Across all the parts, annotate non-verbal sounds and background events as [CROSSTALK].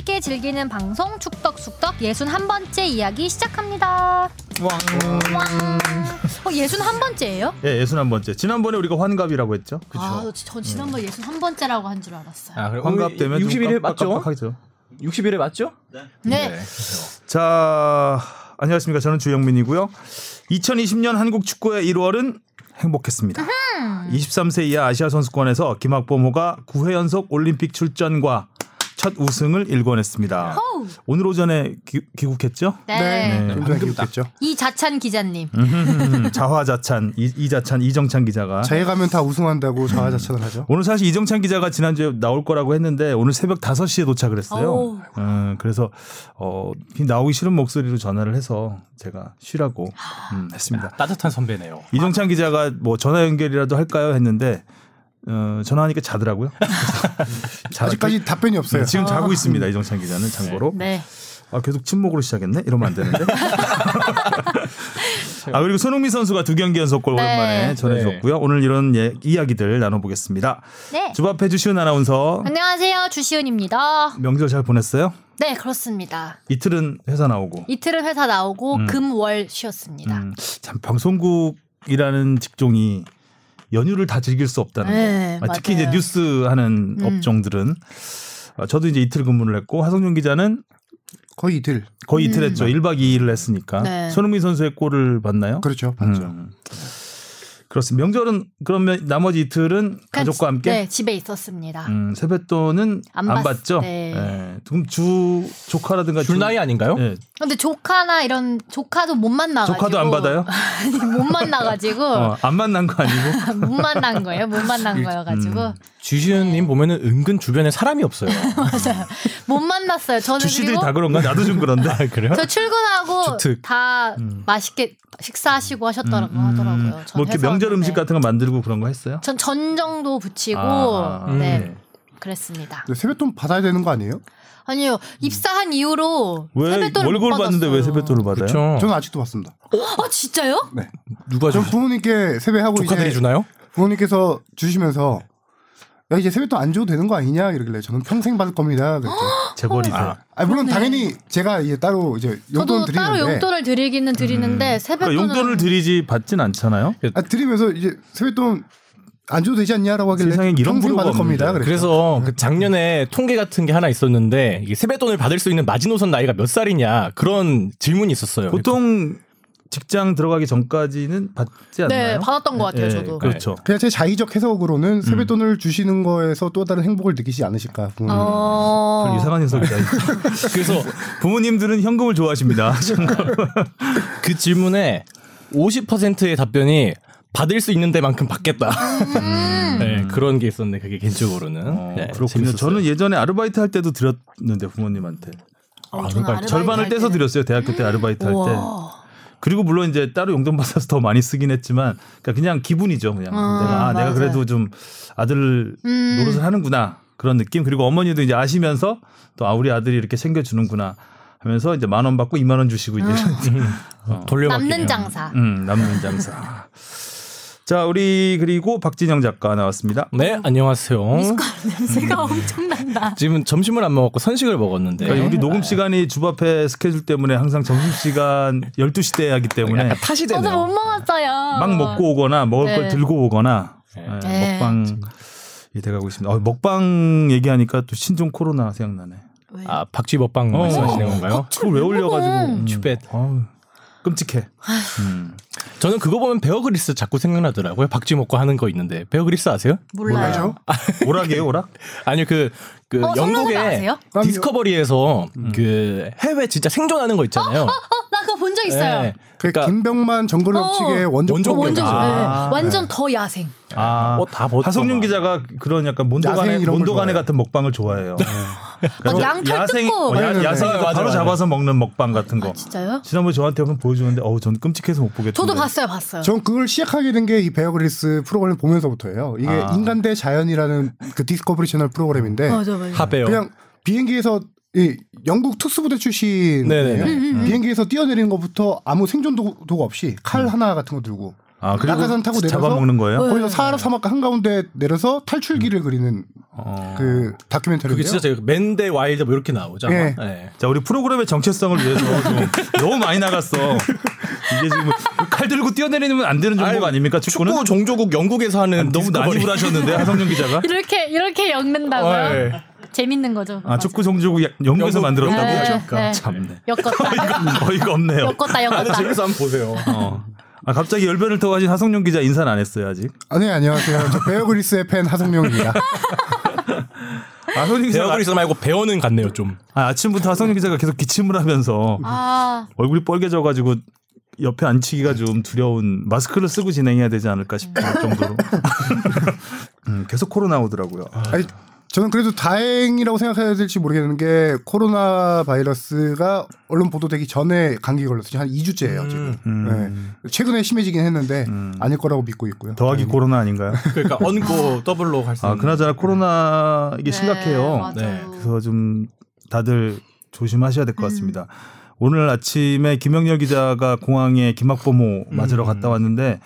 함께 즐기는 방송 축덕숙덕 61번째 이야기 시작합니다. 왕. 어, 61번째예요? 예, 예순 한 번째. 지난번에 우리가 환갑이라고 했죠. 아, 전 지난번 61번째라고 한 줄 알았어요. 아, 그래. 환갑 되면 60일에 맞죠? 깜빡깜빡하죠. 60일에 맞죠? 네. 자, 안녕하십니까. 저는 주영민이고요. 2020년 한국 축구의 1월은 행복했습니다. 23세 이하 아시아 선수권에서 김학범호가 9회 연속 올림픽 출전과 첫 우승을 일궈냈습니다. 호우. 오늘 오전에 기, 귀국했죠? 네. 네. 굉장히 기억했죠. 이자찬 기자님. 음, 자화자찬 이, 이자찬 이정찬 기자가 자해 가면 다 우승한다고 자화자찬을 하죠. 오늘 사실 이정찬 기자가 지난주에 나올 거라고 했는데 오늘 새벽 5시에 도착을 했어요. 음, 그래서 어, 나오기 싫은 목소리로 전화를 해서 제가 쉬라고 음, 했습니다. 따뜻한 선배네요. 이정찬 기자가 뭐 전화 연결이라도 할까요 했는데 어, 전화하니까 자더라고요. 자, [LAUGHS] 아직까지 답변이 없어요. 지금 자고 있습니다. 이정찬 기자는 참고로. 네. 아, 계속 침묵으로 시작했네? 이러면 안 되는데. [LAUGHS] 아, 그리고 손흥민 선수가 두 경기 연속 골 네. 오랜만에 전해줬고요. 오늘 이런 예, 이야기들 나눠보겠습니다. 네. 주바페 주시은 아나운서 안녕하세요. 주시은입니다. 명절 잘 보냈어요? 네, 그렇습니다. 이틀은 회사 나오고. 이틀은 회사 나오고 금, 월 쉬었습니다. 음, 참 방송국이라는 직종이 연휴를 다 즐길 수 없다는 네, 거. 아, 특히 맞아요. 이제 뉴스 하는 음. 업종들은 아, 저도 이제 이틀 근무를 했고 하성준 기자는 거의 이틀. 거의 이틀 했죠. 1박 2일을 했으니까. 음. 네. 손흥민 선수의 골을 봤나요? 그렇죠. 맞죠. 음. 그렇습니다. 명절은 그러면 나머지 이틀은 가족과 함께 네, 집에 있었습니다. 음, 세뱃돈은 안 안, 봤- 받죠. 네. 예. 그럼 주 조카라든가 줄 주- 나이 아닌가요? 예. 근데 조카나 이런 조카도 못 만나가지고 조카도 안 받아요? [LAUGHS] 못 만나가지고 어, 안 만난 거 아니고 [LAUGHS] 못 만난 거예요. 못 만난 거여가지고 음. 주시은님 보면은 은근 주변에 사람이 없어요. [LAUGHS] 맞아요. 못 만났어요. 저는 주씨들이 그리고 다 그런가? 나도 좀 그런데. 아, 그래요? 저 출근하고 주특. 다 맛있게 식사하시고 하셨더라고 하더라고요. 전뭐 이렇게 명절 왔는데. 음식 같은 거 만들고 그런 거 했어요? 전 전정도 붙이고 아, 네 음. 그랬습니다. 세뱃돈 받아야 되는 거 아니에요? 아니요 입사한 이후로 왜 세뱃돈을 월급을 못 받는데 왜. 세뱃돈을 받아요? 그렇죠. 저는 아직도 받습니다. 아 진짜요? 네. 누가 전주 부모님께 세배하고 조카들이 이제 주나요? 부모님께서 주시면서 야 이제 세뱃돈 안 줘도 되는 거 아니냐 이러길래 저는 평생 받을 겁니다. 그랬죠. [GASPS] 재벌이세. 아. 아, 물론 그러네. 당연히 제가 이제 따로 이제 용돈 저도 따로 드리는데 용돈을 드리기는 드리는데 세뱃돈을 그러니까 용돈을 드리지 받진 않잖아요. 아, 드리면서 이제 세뱃돈 안 줘도 되지 않냐라고 하길래 세상에 이런 평생 부류가 받을 겁니다. 없는데. 그랬죠. 그래서 그 작년에 통계 같은 게 하나 있었는데 이게 세뱃돈을 받을 수 있는 마지노선 나이가 몇 살이냐 그런 질문이 있었어요. 보통 직장 들어가기 전까지는 받지 않나요? 네 받았던 것 같아요. 예, 저도. 그렇죠. 그냥 제 자의적 해석으로는 세뱃돈을 주시는 거에서 또 다른 행복을 느끼지 않으실까. 부모님. 어. 별 이상한 녀석이다. [LAUGHS] 그래서 부모님들은 현금을 좋아하십니다. [LAUGHS] 그 질문에 50%의 답변이 받을 수 있는 데만큼 받겠다. 네, 그런 게 있었네. 그게 개인적으로는. 어, 네, 그렇군요. 재밌었어요. 저는 예전에 아르바이트 할 때도 드렸는데 부모님한테 어, 저는 아르바이트 절반을 할 떼서 드렸어요. 대학교 때 아르바이트 할 때. 그리고 물론 이제 따로 용돈 받아서 더 많이 쓰긴 했지만 그러니까 그냥 기분이죠. 그냥 아, 내가 아, 내가. 그래도 좀 아들 음. 노릇을 하는구나 그런 느낌. 그리고 어머니도 이제 아시면서 또 아, 우리 아들이 이렇게 챙겨주는구나 하면서 이제 만 원 받고 2만 원 주시고 이제 어. 돌려받기. 남는 장사. 음, 남는 장사. 자, 우리 그리고 박진영 작가 나왔습니다. 네, 안녕하세요. 냄새가 엄청 난다. 지금 점심을 안 먹었고 선식을 먹었는데 그러니까 우리 녹음 시간이 주바페 스케줄 때문에 항상 점심 시간 [LAUGHS] 12시 때 하기 때문에 탓이 저도 되네요. 못 먹었어요. 막 먹고 오거나 먹을 네. 걸 들고 오거나 네. 예, 네. 먹방 이 돼가고 있습니다. 어, 먹방 얘기하니까 또 신종 코로나 생각나네. 왜? 아, 박쥐 먹방 어. 말씀하시는 건가요? 그걸 왜 올려가지고? 추벳. 어우, 끔찍해. 음. 저는 그거 보면 베어 그리스 자꾸 생각나더라고요. 박쥐 먹고 하는 거 있는데 베어 그리스 아세요? 몰라요. 오락이에요, 오락? [LAUGHS] 아니요 그, 그 어, 영국의 아세요? 디스커버리에서 그 해외 진짜 생존하는 거 있잖아요. 어, 나 그거 본 적 있어요. 네. 그 그러니까 김병만 정글의 어. 법칙의 원조 원조 어, 완전 아, 네. 완전 더 야생. 아, 뭐다 벗고 하성윤 막. 기자가 그런 약간 몬도가네 좋아해요. 같은 먹방을 좋아해요. [LAUGHS] 막 양털 뜯고. 어, 야, 네네네. 야생 맞아, 바로 맞아. 잡아서 먹는 먹방 같은 거. 아, 진짜요? 지난번에 저한테 한번 보여주는데 어우 전 끔찍해서 못 보겠던데. 저도 봤어요, 봤어요. 전 그걸 시작하게 된 게 이 베어그리스 프로그램 보면서부터예요. 이게 아. 인간 대 자연이라는 그 디스커버리 채널 프로그램인데 맞아, 맞아. 하베요. 그냥 비행기에서 이 영국 특수부대. 음, 비행기에서 뛰어내리는 것부터 아무 생존 도- 도구 없이 칼 하나 같은 거 들고 아 그리고 낙하산 타고 내려서 잡아먹는 거예요? 거기서 사하라 사막 한가운데 내려서 탈출기를 그리는 어. 그 다큐멘터리인데요. 그게 진짜 제가 Man vs Wild 뭐 이렇게 나오죠. 아마. 예. 네. 자 우리 프로그램의 정체성을 위해서 [LAUGHS] 좀 너무 많이 나갔어. 이게 지금 칼 들고 뛰어내리면 안 되는 아니, 아닙니까? 축구는 축구 종주국 영국에서 하는 너무 디스커버리. 난입을 하셨는데 하성룡 기자가. [LAUGHS] 이렇게 이렇게 엮는다고요? 어, 예. 재밌는 거죠. 아 축구 종주국 영국에서 영국, 만들었다고? 네, 그러니까 네. 참네. 엮었다. [LAUGHS] 어이가 없네요. 엮었다 아, 엮었다. 재밌어 한번 보세요. 어. 아 갑자기 열변을 토하신 하성룡 기자 인사는 안 했어요 아직. 아, 네 안녕하세요. 저 베어그릴스의 팬 하성룡입니다. [LAUGHS] 아 하성룡 기자 베어그릴스 말고 배어는 같네요 좀. 아, 아침부터 하성룡 기자가 계속 기침을 하면서 아, 얼굴이 빨개져가지고 옆에 앉히기가 좀 두려운 마스크를 쓰고 진행해야 되지 않을까 싶을 정도로 [LAUGHS] 음, 계속 코로나 오더라고요. 아니, 저는 그래도 다행이라고 생각해야 될지 모르겠는 게 코로나 바이러스가 언론 보도되기 전에 감기 걸렸어요. 한 2주째예요 지금. 음. 네. 최근에 심해지긴 했는데 음. 아닐 거라고 믿고 있고요. 더하기 다행히. 코로나 아닌가요? [LAUGHS] 그러니까 묻고 더블로 갈 수 있는. 그나저나 코로나 이게 네, 심각해요. 맞아요. 네, 그래서 좀 다들 조심하셔야 될 것 같습니다. 오늘 아침에 김영렬 기자가 공항에 김학범호 맞으러 음. 갔다 왔는데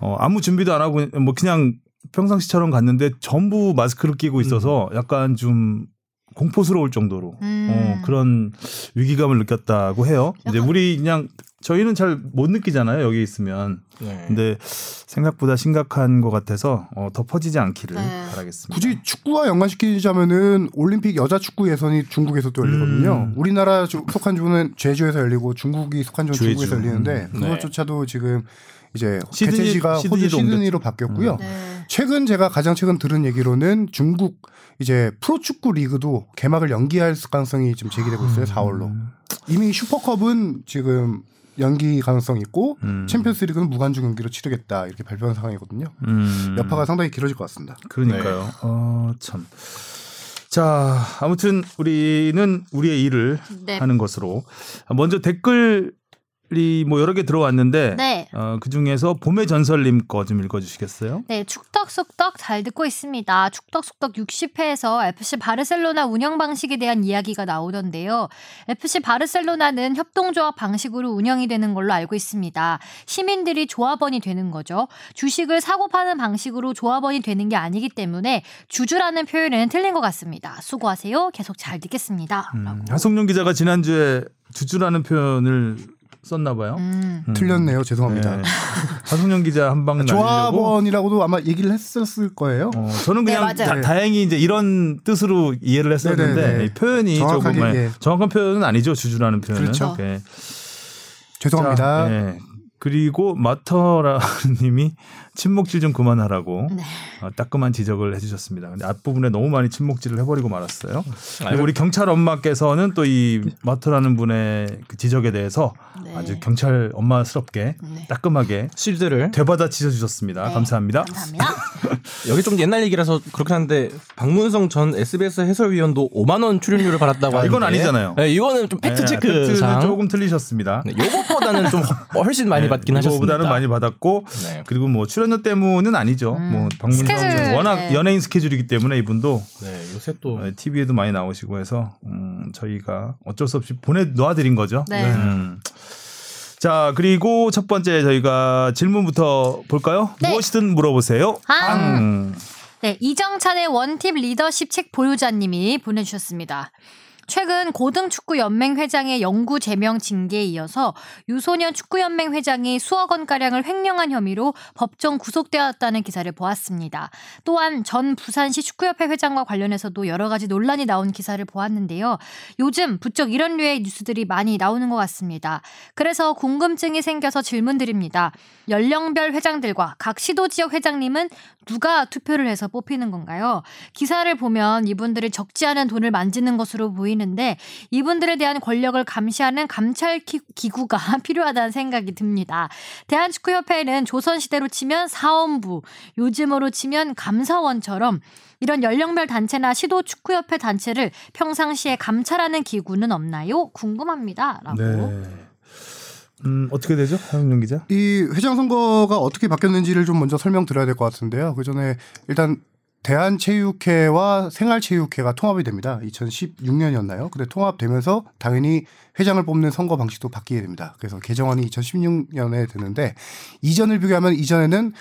어, 아무 준비도 안 하고 뭐 그냥 평상시처럼 갔는데 전부 마스크를 끼고 있어서 약간 좀 공포스러울 정도로 음. 어, 그런 위기감을 느꼈다고 해요. 이제 우리 그냥 저희는 잘 못 느끼잖아요 여기 있으면. 네. 근데 생각보다 심각한 것 같아서 어, 더 퍼지지 않기를 네. 바라겠습니다. 굳이 축구와 연관시키자면은 올림픽 여자 축구 예선이 중국에서 또 열리거든요. 음. 우리나라 주- 속한 주는 제주에서 열리고 중국이 속한 주는 제주. 중국에서 열리는데 음. 그것조차도 지금 이제 시드니- 개최지가 호주 시드니로 시드니로 바뀌었고요. 네. 최근 제가 가장 최근 들은 얘기로는 중국 이제 프로축구 리그도 개막을 연기할 가능성이 좀 제기되고 있어요. 4월로. 이미 슈퍼컵은 지금 연기 가능성 이 있고 음. 챔피언스 리그는 무관중 경기로 치르겠다 이렇게 발표한 상황이거든요. 음. 여파가 상당히 길어질 것 같습니다. 그러니까요. 어, 참. 자, 아무튼 우리는 우리의 일을 네. 하는 것으로 먼저 댓글 이 뭐 여러 개 들어왔는데 네. 어, 그 중에서 봄의 전설님 거 좀 읽어주시겠어요? 네, 축덕숙덕 잘 듣고 있습니다. 축덕숙덕 60회에서 FC 바르셀로나 운영 방식에 대한 이야기가 나오던데요. FC 바르셀로나는 협동조합 방식으로 운영이 되는 걸로 알고 있습니다. 시민들이 조합원이 되는 거죠. 주식을 사고 파는 방식으로 조합원이 되는 게 아니기 때문에 주주라는 표현은 틀린 것 같습니다. 수고하세요. 계속 잘 듣겠습니다. 음. 하성룡 기자가 지난주에 주주라는 표현을 썼나 봐요. 음. 음. 틀렸네요. 죄송합니다. 네. 하성룡 기자 한방 날리려고. 조합원이라고도 아마 얘기를 했었을 거예요. 어, 저는 그냥 네. 다, 다행히 이제 이런 뜻으로 이해를 했었는데 네네네. 이 표현이 정확하게, 조금 예. 정확한 표현은 아니죠 주주라는 표현은. 그렇죠. 네. 죄송합니다. 자, 예. 그리고 마터라님이 침묵질 좀 그만하라고 네. 어, 따끔한 지적을 해주셨습니다. 근데 앞부분에 너무 많이 침묵질을 해버리고 말았어요. 그리고 아이고. 우리 경찰 엄마께서는 또 이 마터라는 분의 그 지적에 대해서 네. 아주 경찰 엄마스럽게 네. 따끔하게 실드를 되받아 치셔주셨습니다. 네. 감사합니다. 감사합니다. [LAUGHS] 여기 좀 옛날 얘기라서 그렇긴 한데 박문성 전 SBS 해설위원도 5만 원 출연료를 받았다고 아, 하는데 이건 아니잖아요. 네, 이거는 좀 팩트 네, 체크. 조금 틀리셨습니다. 네, 요것보다는 좀 훨씬 많이 네, 받긴 하셨습니다. 이거보다는 많이 받았고 네. 그리고 뭐 출연 료 때문은 아니죠. 음. 뭐 스케줄, 워낙 네. 연예인 스케줄이기 때문에 이분도 네, 요새 또 TV에도 많이 나오시고 해서 음, 저희가 어쩔 수 없이 보내 놓아드린 거죠. 네. 음. 자 그리고 첫 번째 저희가 질문부터 볼까요? 네. 무엇이든 물어보세요. 아. 음. 네, 이정찬의 원팁 리더십 책 보유자님이 보내주셨습니다. 최근 고등축구연맹 회장의 영구 제명 징계에 이어서 유소년 축구연맹 회장이 수억 원가량을 횡령한 혐의로 법정 구속되었다는 기사를 보았습니다. 또한 전 부산시 축구협회 회장과 관련해서도 여러 가지 논란이 나온 기사를 보았는데요. 요즘 부쩍 이런 류의 뉴스들이 많이 나오는 것 같습니다. 그래서 궁금증이 생겨서 질문드립니다. 연령별 회장들과 각 시도 지역 회장님은 누가 투표를 해서 뽑히는 건가요? 기사를 보면 이분들이 적지 않은 돈을 만지는 것으로 보이 는데 이분들에 대한 권력을 감시하는 감찰 기- 기구가 [LAUGHS] 필요하다는 생각이 듭니다. 대한축구협회는 조선시대로 치면 사원부, 요즘으로 치면 감사원처럼 이런 연령별 단체나 시도 축구협회 단체를 평상시에 감찰하는 기구는 없나요? 궁금합니다. 라고. 네. 음, 어떻게 되죠, 하영룡 기자? 이 회장 선거가 어떻게 바뀌었는지를 좀 먼저 설명드려야 될 것 같은데요. 그 전에 일단 대한체육회와 생활체육회가 통합이 됩니다. 2016년이었나요? 근데 통합되면서 당연히 회장을 뽑는 선거 방식도 바뀌게 됩니다. 그래서 개정안이 2016년에 되는데 이전을 비교하면 이전에는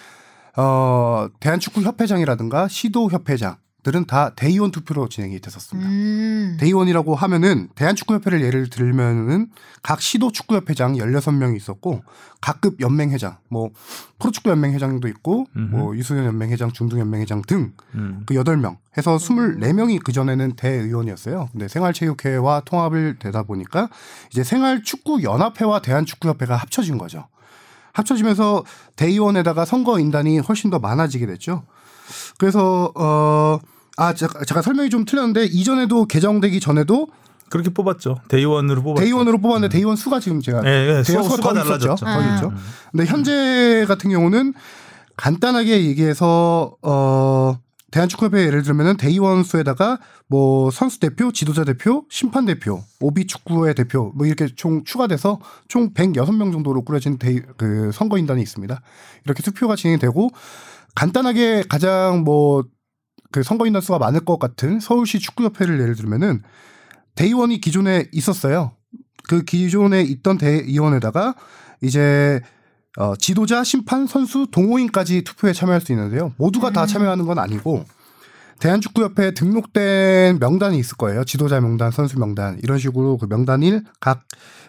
어 대한축구협회장이라든가 시도협회장 들은 다 대의원 투표로 진행이 됐었습니다. 음. 대의원이라고 하면은 대한축구협회를 예를 들면은 각 시도 축구협회장 16명이 있었고 각급 연맹회장 뭐 프로축구 연맹회장도 있고 뭐 유소년 연맹회장, 중등 연맹회장 등그 음. 8명 해서 24명이 그전에는 대의원이었어요. 근데 생활체육회와 통합을 되다 보니까 이제 생활축구연합회와 대한축구협회가 합쳐진 거죠. 합쳐지면서 대의원에다가 선거인단이 훨씬 더 많아지게 됐죠. 그래서 어 아, 제가, 제가 설명이 좀 틀렸는데 이전에도 개정되기 전에도 그렇게 뽑았죠. 대의원으로 뽑았죠. 대의원으로 뽑았는데 대의원 수가 지금 제가 예, 예, 대의원 수가 수가 더. 달라졌죠. 더 음. 있죠. 근데 현재 같은 경우는 간단하게 얘기해서 어 대한축구협회 예를 들면은 대의원 수에다가 뭐 선수 대표, 지도자 대표, 심판 대표, 오비 축구의 대표 뭐 이렇게 총 추가돼서 총 106명 정도로 꾸려진 대의, 그 선거인단이 있습니다. 이렇게 투표가 진행되고 간단하게 가장 뭐 그 선거인단 수가 많을 것 같은 서울시 축구협회를 예를 들면은 대의원이 기존에 있었어요. 그 기존에 있던 대의원에다가 이제 어, 지도자, 심판, 선수, 동호인까지 투표에 참여할 수 있는데요. 모두가 다 참여하는 건 아니고 대한축구협회에 등록된 명단이 있을 거예요. 지도자 명단, 선수 명단 이런 식으로 그 명단일 각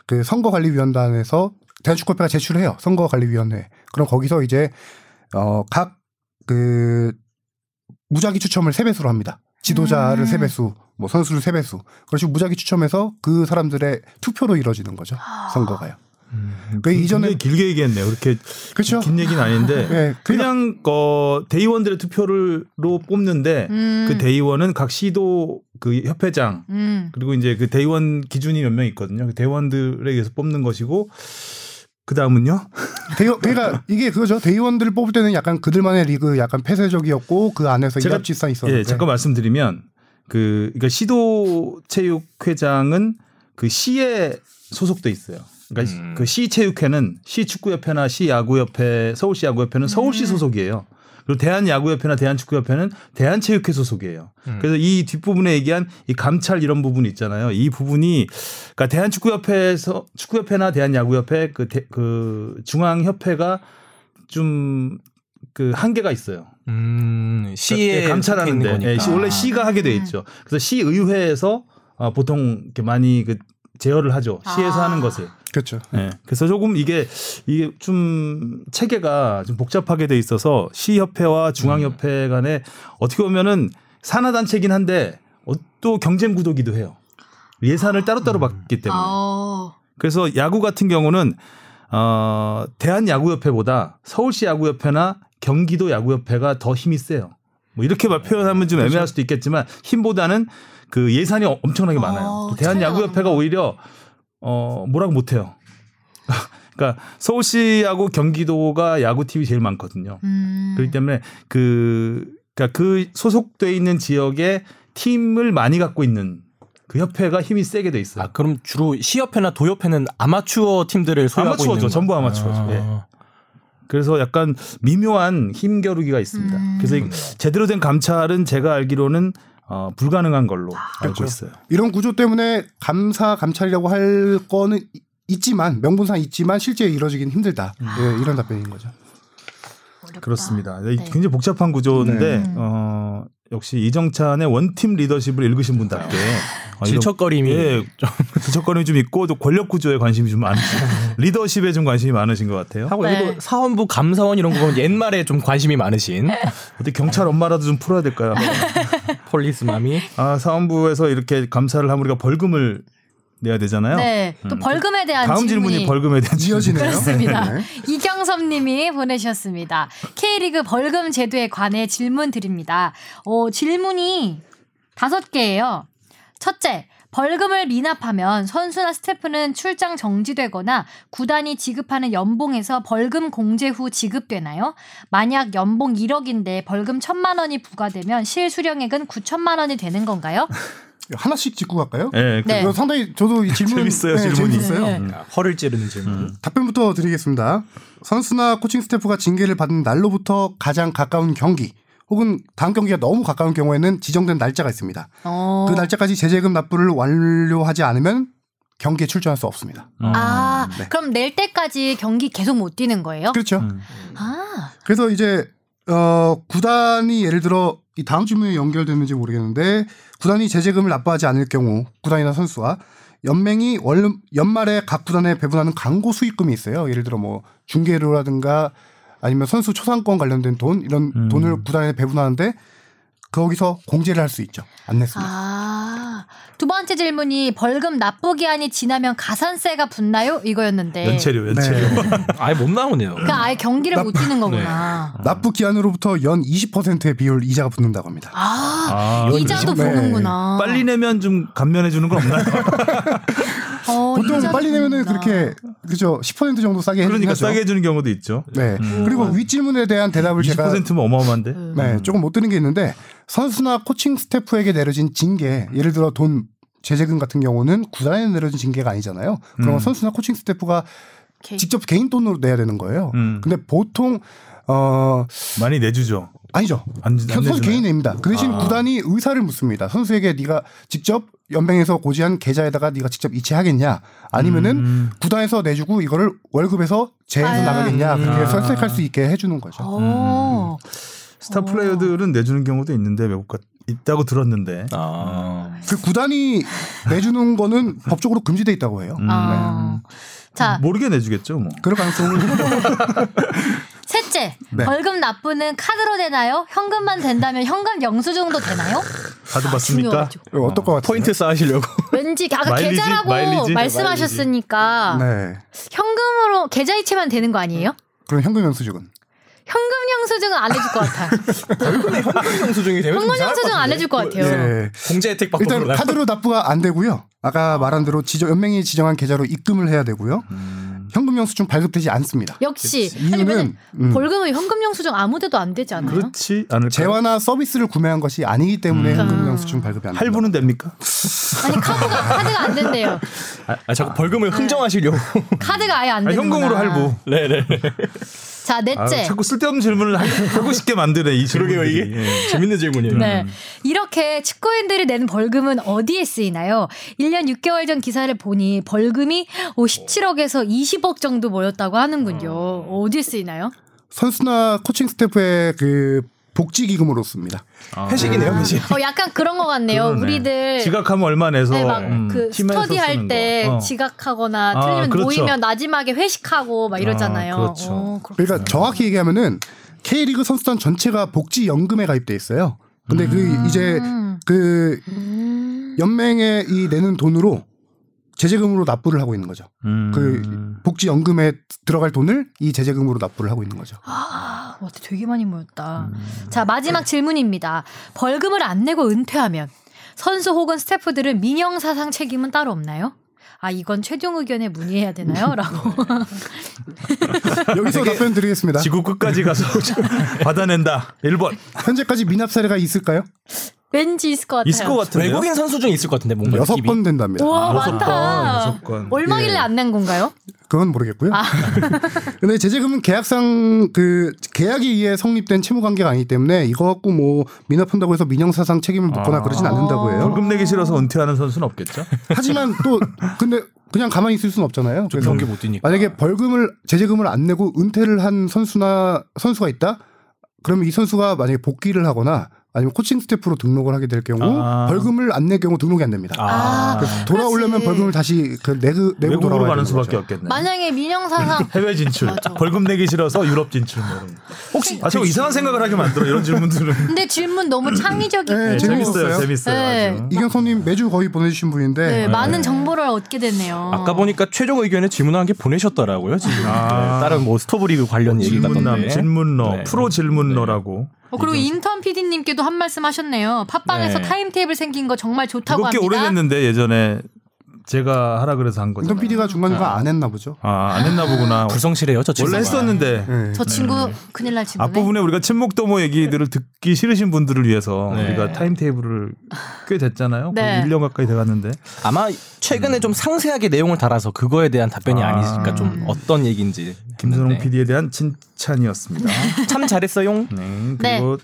그 선거관리위원단에서 대한축구협회가 제출해요. 선거관리위원회. 그럼 거기서 이제 어각 그 무작위 추첨을 세 배수로 합니다. 지도자를 음. 세 배수, 뭐 선수를 세 배수. 그런 식으로 무작위 추첨해서 그 사람들의 투표로 이루어지는 거죠. 선거가요. 그 이전에 굉장히 길게 얘기했네요. 그렇게 그렇죠. 긴 얘기는 아닌데 [LAUGHS] 예, 그냥 어, 대의원들의 투표로 뽑는데 음. 그 대의원은 각 시도 그 협회장 음. 그리고 이제 그 대의원 기준이 몇 명 있거든요. 그 대의원들에 의해서 뽑는 것이고 그 다음은요. 대의원, 그러니까 이게 그거죠. 대의원들을 뽑을 때는 약간 그들만의 리그 약간 폐쇄적이었고 그 안에서 제가- 이합집산 있었는데. 예, 잠깐 말씀드리면 그 그러니까 시도 체육회장은 그 시에 소속돼 있어요. 그러니까 음. 그 시체육회는 시축구협회나 시야구협회, 서울시 야구협회는 서울시 음. 소속이에요. 그리고 대한야구협회나 대한축구협회는 대한체육회 소속이에요. 음. 그래서 이 뒷부분에 얘기한 이 감찰 이런 부분 있잖아요. 이 부분이 그러니까 대한축구협회에서 축구협회나 대한야구협회 그, 대- 그 중앙협회가 좀 그 한계가 있어요. 음, 시에 예, 감찰하는데 예. 원래 시가 하게 돼 음. 있죠. 그래서 시의회에서 어, 보통 이렇게 많이 그 제어를 하죠. 시에서 아. 하는 것을. 그렇죠. 예. 그래서 조금 이게 이게 좀 체계가 좀 복잡하게 돼 있어서 시협회와 중앙협회 간에 어떻게 보면은 산하 단체긴 한데 어, 또 경쟁 구도기도 해요. 예산을 따로따로 받기 때문에. 어. 그래서 야구 같은 경우는 어, 대한야구협회보다 서울시 야구협회나 경기도 야구협회가 더 힘이 세요. 뭐 이렇게 말 표현하면 좀 애매할 수도 있겠지만 힘보다는 그 예산이 엄청나게 많아요. 어, 대한야구협회가 오히려 어 뭐라고 못해요. [LAUGHS] 그러니까 서울시하고 경기도가 야구 팀이 제일 많거든요. 음. 그렇기 때문에 그 그러니까 그 소속돼 있는 지역에 팀을 많이 갖고 있는 그 협회가 힘이 세게 돼 있어요. 아, 그럼 주로 시협회나 도협회는 아마추어 팀들을 소유하고 아마추어죠. 있는 전부? 아마추어죠. 아. 예. 그래서 약간 미묘한 힘겨루기가 있습니다. 음. 그래서 이 제대로 된 감찰은 제가 알기로는 어, 불가능한 걸로 알고 그렇죠. 있어요. 이런 구조 때문에 감사 감찰이라고 할 거는 이- 있지만 명분상 있지만 실제 이루어지긴 힘들다. 예, 이런 답변인 거죠. 어렵다. 그렇습니다. 네. 굉장히 복잡한 구조인데 네. 어, 역시 이정찬의 원팀 리더십을 읽으신 분답게 [LAUGHS] 어, 이런- 질척거림이 예, 좀 질척거림이 좀 있고 또 권력 구조에 관심이 좀 많으신 [LAUGHS] 리더십에 좀 관심이 많으신 것 같아요. 하고 네. 여기도 사원부 감사원 이런 거 보면 옛말에 좀 관심이 많으신 어떻게 경찰 엄마라도 좀 풀어야 될까요? 폴리스맘이 아 사원부에서 이렇게 감사를 하면 우리가 벌금을 내야 되잖아요. 네. 또 벌금에 대한 다음 질문이, 질문이 벌금에 대한 이어지네요. 그렇습니다. 네. [LAUGHS] 이경섭 님이 보내주셨습니다. K리그 벌금 제도에 관해 질문 드립니다. 어, 질문이 다섯 개예요. 첫째, 벌금을 미납하면 선수나 스태프는 출장 정지되거나 구단이 지급하는 연봉에서 벌금 공제 후 지급되나요? 만약 연봉 1억인데 벌금 1천만 원이 부과되면 실수령액은 9천만 원이 되는 건가요? [LAUGHS] 하나씩 짚고 갈까요? 네, 그- 네. 상당히 저도 이 질문 재밌어요, 질문이. 재밌었어요. 네. 음. 허를 찌르는 질문. 답변부터 드리겠습니다. 선수나 코칭 스태프가 징계를 받은 날로부터 가장 가까운 경기 혹은 다음 경기가 너무 가까운 경우에는 지정된 날짜가 있습니다. 어. 그 날짜까지 제재금 납부를 완료하지 않으면 경기에 출전할 수 없습니다. 아, 네. 그럼 낼 때까지 경기 계속 못 뛰는 거예요? 그렇죠. 음. 아, 그래서 이제 어 구단이 예를 들어 이 다음 질문에 연결되는지 모르겠는데 구단이 제재금을 납부하지 않을 경우 구단이나 선수와 연맹이 월 연말에 각 구단에 배분하는 광고 수익금이 있어요. 예를 들어 뭐 중계료라든가 아니면 선수 초상권 관련된 돈 이런 음. 돈을 구단에 배분하는데 거기서 공제를 할 수 있죠. 안 냈습니다. 아. 두 번째 질문이 벌금 납부 기한이 지나면 가산세가 붙나요? 이거였는데. 연체료, 연체료. 네. [LAUGHS] 아예 못 나오네요. 그러니까 아예 경기를 못 뛰는 거구나. 납부 기한으로부터 연 20%의 비율 이자가 붙는다고 합니다. 아, 아, 이자도 네. 보는구나. 빨리 내면 좀 감면해 주는 건 없나요? [LAUGHS] 어, 보통 빨리 내면은. 그렇게 그죠 10% 정도 싸게 그러니까 하죠. 싸게 해주는 경우도 있죠. 네. 그리고 윗 질문에 대한 대답을 제가 20%면 어마어마한데. 네, 조금 못 드는 게 있는데 선수나 코칭 스태프에게 내려진 징계, 예를 들어 돈 제재금 같은 경우는 구단에 내려진 징계가 아니잖아요. 그러면 음. 선수나 코칭 스태프가 오케이. 직접 개인 돈으로 내야 되는 거예요. 음. 근데 보통 어 많이 내주죠. 아니죠. 안, 안 선수? 개인 냅니다. 그 대신 아. 구단이 의사를 묻습니다. 선수에게 네가 직접 연맹에서 고지한 계좌에다가 네가 직접 이체하겠냐, 아니면은 음. 구단에서 내주고 이거를 월급에서 제해서 아. 나가겠냐 그렇게 음. 선택할 수 있게 해주는 거죠. 어. 스타 플레이어들은 내주는 경우도 있는데 외국 가 있다고 들었는데. 아. 그 구단이 내주는 거는 [LAUGHS] 법적으로 금지돼 있다고 해요. 음. 아. 자, 모르게 내주겠죠, 뭐. 그럴 가능성은 [LAUGHS] 셋째. 네. 벌금 납부는 카드로 되나요? 현금만 된다면 현금 영수증도 되나요? 카드 받습니까? 중요하죠. 어떨 것 같아요? 포인트 쌓으시려고. 왠지 아까 마일리지? 계좌라고 마일리지? 말씀하셨으니까 네. 현금으로 계좌 이체만 되는 거 아니에요? 그럼 현금 영수증은 현금 영수증은 안 해줄 것 같아요. [LAUGHS] 현금 영수증이 되면 현금 영수증 안 해줄 것 같아요. 예. 공제 혜택 받고 일단? 카드로 납부가 안 되고요. 아까 말한 대로 지정 연맹이 지정한 계좌로 입금을 해야 되고요. 현금 영수증 발급되지 않습니다. 역시 이유는, 아니면 음. 벌금은 현금 영수증 아무데도 안 되지 않아요? 그렇지 않을까? 재화나 서비스를 구매한 것이 아니기 때문에 음. 현금 영수증 발급이 안 됩니다. 할부는 됩니까? 아니 카드가 카드가 안 된대요. [LAUGHS] 아, 아, 자꾸 벌금을 흥정하시려고. 카드가 아예 안 아, 되는 현금으로 할부. 네네. 자 아, 넷째. 자꾸 쓸데없는 질문을 하- [LAUGHS] 하고 싶게 만드네 이 그러게요. 이게 예. 재밌는 질문이에요. 네. 이렇게 축구인들이 내는 벌금은 어디에 쓰이나요? 1년 6개월 전 기사를 보니 벌금이 17억에서 20억 정도 모였다고 하는군요. 어디에 쓰이나요? 선수나 코칭 스태프의 그 복지 기금으로 씁니다. 아. 회식이네요 회식. 어 약간 그런 것 같네요. 그러네. 우리들 지각하면 얼마 내서 네, 막 음, 그 스터디 할 쓰는 때 거. 어. 지각하거나 아, 틀리면 그렇죠. 모이면 마지막에 회식하고 막 이러잖아요. 아, 그렇죠. 어, 그렇- 그러니까 정확히 얘기하면은 K리그 선수단 전체가 복지 연금에 가입돼 있어요. 근데 그 이제 그 음. 연맹에 이 내는 돈으로 제재금으로 납부를 하고 있는 거죠. 음. 그 복지 연금에 들어갈 돈을 이 제재금으로 납부를 하고 있는 거죠. 아, 와, 되게 많이 모였다. 음. 자, 마지막 질문입니다. 벌금을 안 내고 은퇴하면 선수 혹은 스태프들은 민영사상 책임은 따로 없나요? 아, 이건 최종 의견에 문의해야 되나요? [LAUGHS] 라고. 여기서 답변 드리겠습니다. 지구 끝까지 가서 [LAUGHS] 받아낸다. 1번. 현재까지 미납 사례가 있을까요? 왠지 있을 것 같아요. 있을 것 같은데요. 외국인 선수 중에 있을 것 같은데 뭔가 여섯 느낌이. 번 된답니다. 우와, 여섯 많다. 건, 여섯 건. 얼마길래 예. 안낸 건가요? 그건 모르겠고요. 아. [LAUGHS] 근데 제재금은 계약상 그 계약에 의해 성립된 채무 관계가 아니기 때문에 이거 갖고 뭐 미납한다고 해서 민영사상 책임을 묻거나 아. 그러진 않는다고 해요. 벌금 내기 싫어서 은퇴하는 선수는 없겠죠? [LAUGHS] 하지만 또 근데 그냥 가만히 있을 수는 없잖아요. 그래서 경기 못 뛰니까. 만약에 벌금을 제재금을 안 내고 은퇴를 한 선수나 선수가 있다. 그러면 이 선수가 만약에 복귀를 하거나 아니면 코칭 스태프로 등록을 하게 될 경우 아. 벌금을 안 낼 경우 등록이 안 됩니다. 아, 돌아오려면 그렇지. 벌금을 다시 그 내고 내고 외국으로 돌아와야 가는 되는 수밖에 거죠. 없겠네. 만약에 민영사상 [LAUGHS] 해외 진출. 벌금 내기 싫어서 유럽 진출. 뭐. 혹시 아, 저 이상한 생각을 하게 만들어 이런 질문들은. [LAUGHS] 근데 질문 너무 창의적이고 네, 네, 재밌어요. 재밌어요. 네. 이경선님 매주 거의 보내주신 분인데 네, 많은 정보를 얻게 됐네요. 아까 보니까 최종 의견에 질문한 게 보내셨더라고요 지금. 아. 네, 다른 뭐 스토브리그 관련 얘기 질문남, 같던데. 질문러, 네. 프로 질문러라고. 어, 그리고 인턴 PD님께도 한 말씀 하셨네요. 팟빵에서 네. 타임테이블 생긴 거 정말 좋다고 합니다. 오래됐는데 예전에 제가 하라 그래서 한 거죠. 인턴 PD가 중간중간 안 했나 보죠. 아, 안 했나 보구나. [LAUGHS] 불성실해요 저 친구. 원래 했었는데 네. 저 친구 큰일 날 친구네. 앞부분에 우리가 침묵도모 얘기들을 듣기 싫으신 분들을 위해서 네. 우리가 타임테이블을 꽤 됐잖아요. 네. 거의 1년 가까이 돼 갔는데 아마 최근에 좀 상세하게 내용을 달아서 그거에 대한 답변이 아. 아. 니실까 좀 어떤 얘기인지. 김선홍. PD에 대한 칭찬이었습니다. [LAUGHS] 참 잘했어요. 네, 그리고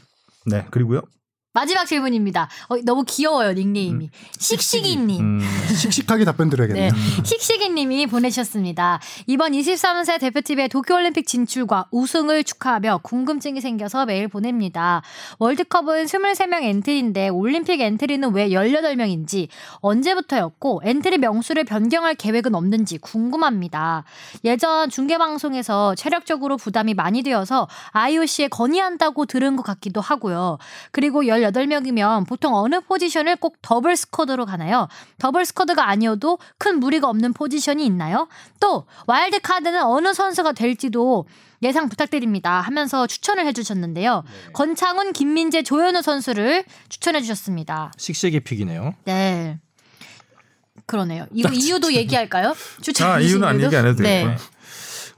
네 그리고요. 마지막 질문입니다. 어, 너무 귀여워요 닉네임이. 씩씩이님. 음, [LAUGHS] 씩씩하게 답변 드려야겠네요. 네, 씩씩이님이 보내주셨습니다. 이번 23세 대표팀의 도쿄올림픽 진출과 우승을 축하하며 궁금증이 생겨서 메일 보냅니다. 월드컵은 23명 엔트리인데 올림픽 엔트리는 왜 18명인지 언제부터였고 엔트리 명수를 변경할 계획은 없는지 궁금합니다. 예전 중계방송에서 체력적으로 부담이 많이 되어서 IOC에 건의한다고 들은 것 같기도 하고요. 그리고 18명이면 보통 어느 포지션을 꼭 더블 squad로 가나요? 더블 squad가 아니어도 큰 무리가 없는 포지션이 있나요? 또 와일드 카드는 어느 선수가 될지도 예상 부탁드립니다 하면서 추천을 해주셨는데요. 권창훈, 김민재, 조현우 선수를 추천해주셨습니다. 씩씩이 pick이네요. 네. 그러네요. 이거 이유도 얘기할까요? 추천 아 이유는 안 얘기 안 해도 네. 되고요.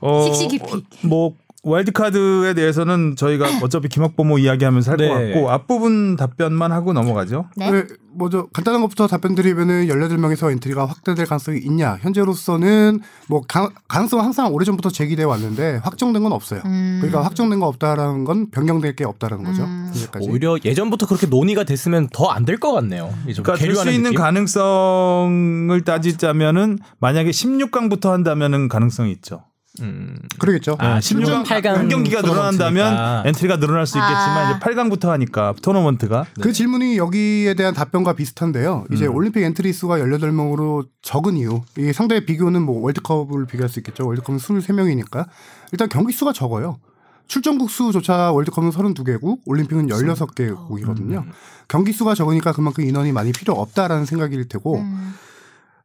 어, 씩씩이 pick. 어, 뭐 와일드카드에 대해서는 저희가 [COUGHS] 어차피 김학범호 이야기하면서 할 것 네. 같고 앞부분 답변만 하고 넘어가죠. 네. 네, 먼저 간단한 것부터 답변 드리면은 18명에서 엔트리가 확대될 가능성이 있냐? 현재로서는 뭐 가, 가능성은 항상 오래전부터 제기돼 왔는데 확정된 건 없어요. 음. 그러니까 확정된 거 없다라는 건 변경될 게 없다라는 거죠. 음. 오히려 예전부터 그렇게 논의가 됐으면 더 안 될 것 같네요. 그러니까 될 수 있는 느낌? 가능성을 따지자면은 만약에 16강부터 한다면은 가능성이 있죠. 음. 그러겠죠. 아, 네, 16강, 8강 한 경기가 늘어난다면 엔트리가 늘어날 수 있겠지만 아. 이제 8강부터 하니까 토너먼트가 그 질문이 여기에 대한 답변과 비슷한데요. 이제 음. 올림픽 엔트리 수가 18명으로 적은 이유. 이 상대 비교는 뭐 월드컵을 비교할 수 있겠죠. 월드컵은 23명이니까. 일단 경기 수가 적어요. 출전국 수조차 월드컵은 32개국, 올림픽은 16개국이거든요. 경기 수가 적으니까 그만큼 인원이 많이 필요 없다라는 생각일 테고 음.